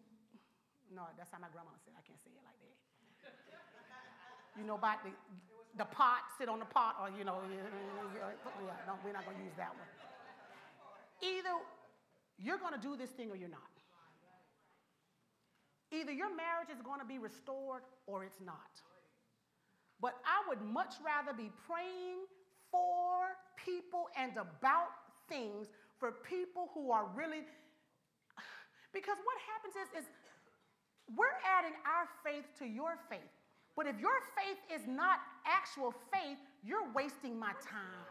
no, that's how my grandma said. I can't say it like that. you know, about the, the pot, sit on the pot, or, you know, no, we're not going to use that one. Either you're going to do this thing or you're not. Either your marriage is going to be restored or it's not. But I would much rather be praying for people and about things for people who are really. Because what happens is, is we're adding our faith to your faith. But if your faith is not actual faith, you're wasting my time.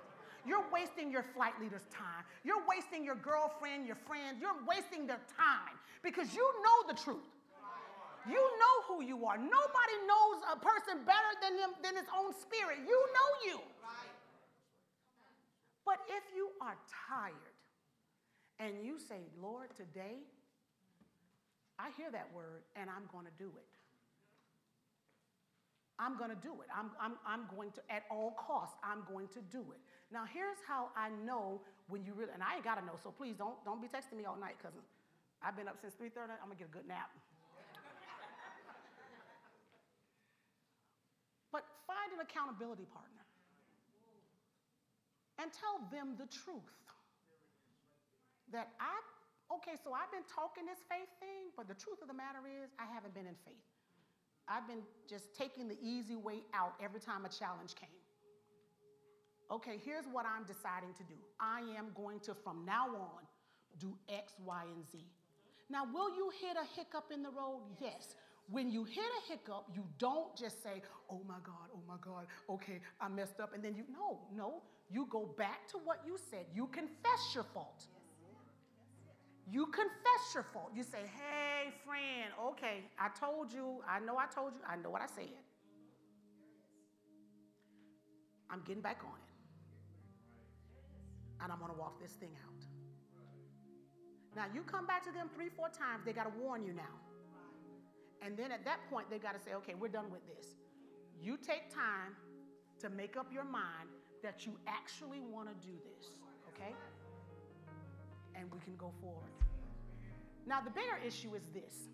You're wasting your flight leader's time. You're wasting your girlfriend, your friend. You're wasting their time because you know the truth. You know who you are. Nobody knows a person better than him than his own spirit. You know you. If you are tired and you say, Lord, today, I hear that word and I'm going to do it. I'm going to do it. I'm, I'm, I'm going to, at all costs, I'm going to do it. Now, here's how I know when you really, and I ain't got to know, so please don't, don't be texting me all night because I've been up since 3.30. I'm going to get a good nap. but find an accountability partner and tell them the truth. That I, okay, so I've been talking this faith thing, but the truth of the matter is I haven't been in faith. I've been just taking the easy way out every time a challenge came. Okay, here's what I'm deciding to do. I am going to, from now on, do X, Y, and Z. Now, will you hit a hiccup in the road? Yes. When you hit a hiccup, you don't just say, oh my God, oh my God, okay, I messed up. And then you, no, no. You go back to what you said. You confess your fault. You confess your fault. You say, hey, friend, okay, I told you, I know I told you, I know what I said. I'm getting back on it. And I'm to walk this thing out. Now, you come back to them three, four times, they got to warn you now. And then at that point, they got to say, okay, we're done with this. You take time to make up your mind that you actually want to do this, okay? And we can go forward. Now, the bigger issue is this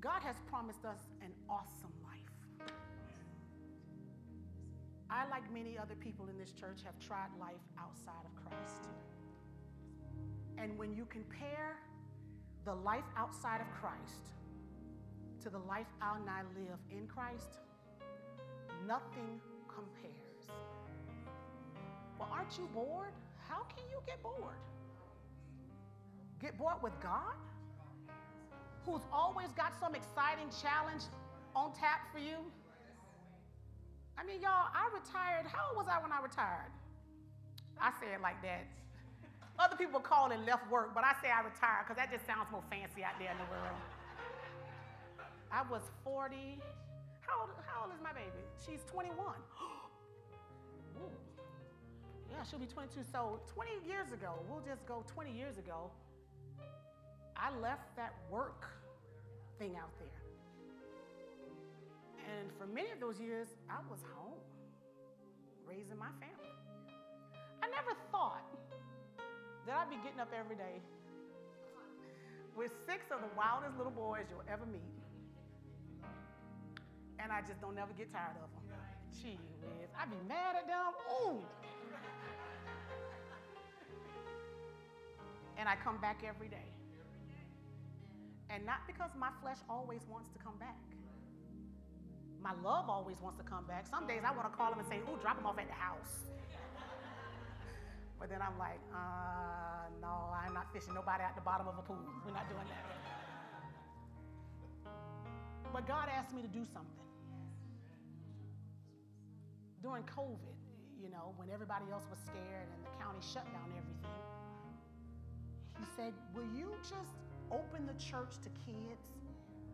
God has promised us an awesome life. I, like many other people in this church, have tried life outside of Christ. And when you compare the life outside of Christ to the life I now live in Christ, nothing compares. Well, aren't you bored? How can you get bored? Get bored with God? Who's always got some exciting challenge on tap for you? I mean, y'all, I retired. How old was I when I retired? I say it like that. Other people call it left work, but I say I retired because that just sounds more fancy out there in the world. I was 40. How old, how old is my baby? She's 21. Yeah, she'll be 22. So 20 years ago, we'll just go 20 years ago, I left that work thing out there. And for many of those years, I was home, raising my family. I never thought that I'd be getting up every day with six of the wildest little boys you'll ever meet. And I just don't never get tired of them. Gee whiz, I'd be mad at them. Ooh. And I come back every day. And not because my flesh always wants to come back. My love always wants to come back. Some days I want to call him and say, Ooh, drop him off at the house. But then I'm like, uh, no, I'm not fishing nobody at the bottom of a pool. We're not doing that. But God asked me to do something. During COVID, you know, when everybody else was scared and the county shut down everything, he said, Will you just open the church to kids?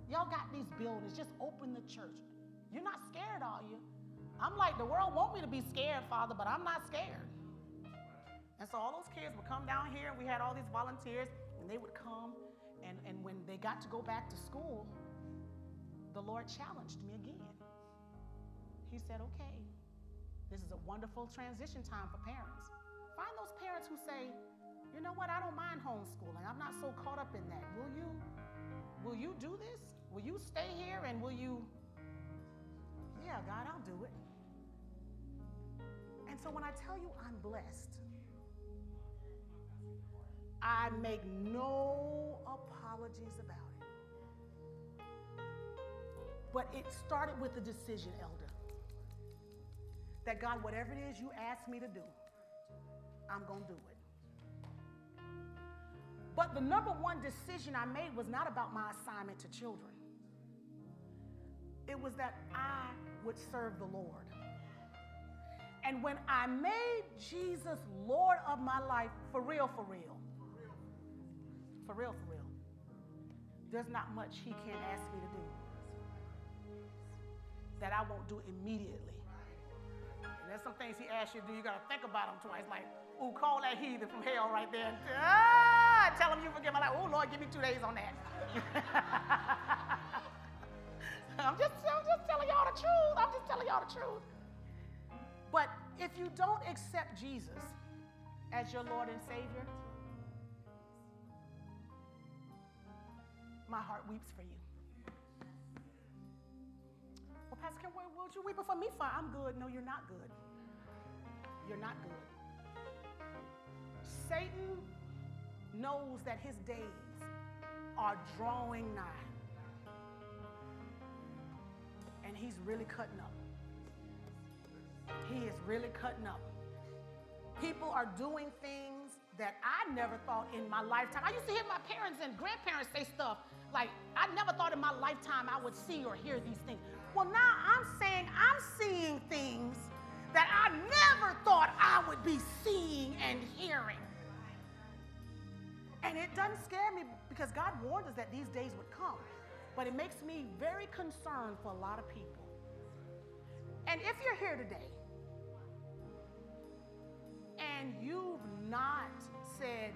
Y'all got these buildings, just open the church. You're not scared, are you? I'm like, the world want me to be scared, Father, but I'm not scared. And so all those kids would come down here, and we had all these volunteers, and they would come, and, and when they got to go back to school, the Lord challenged me again. He said, okay, this is a wonderful transition time for parents. Find those parents who say, you know what? I don't mind homeschooling. I'm not so caught up in that. Will you will you do this? Will you stay here and will you yeah, God, I'll do it. And so when I tell you I'm blessed, I make no apologies about it. But it started with a decision, elder. That God, whatever it is you ask me to do, I'm going to do it. But the number one decision I made was not about my assignment to children. It was that I would serve the Lord. And when I made Jesus Lord of my life, for real, for real, for real, for real, there's not much He can't ask me to do that I won't do immediately. And there's some things He asks you to do, you got to think about them twice. Like, ooh, call that heathen from hell right there. And, ah, tell him you forgive my life. Oh, Lord, give me two days on that. I'm just, I'm just telling y'all the truth. I'm just telling y'all the truth. But if you don't accept Jesus as your Lord and Savior, my heart weeps for you. Well, Pastor Kim, would you weep for me? Fine, I'm good. No, you're not good. You're not good. Satan knows that his days are drawing nigh. And he's really cutting up. He is really cutting up. People are doing things that I never thought in my lifetime. I used to hear my parents and grandparents say stuff like, I never thought in my lifetime I would see or hear these things. Well, now I'm saying I'm seeing things that I never thought I would be seeing and hearing. And it doesn't scare me because God warned us that these days would come. But it makes me very concerned for a lot of people. And if you're here today and you've not said,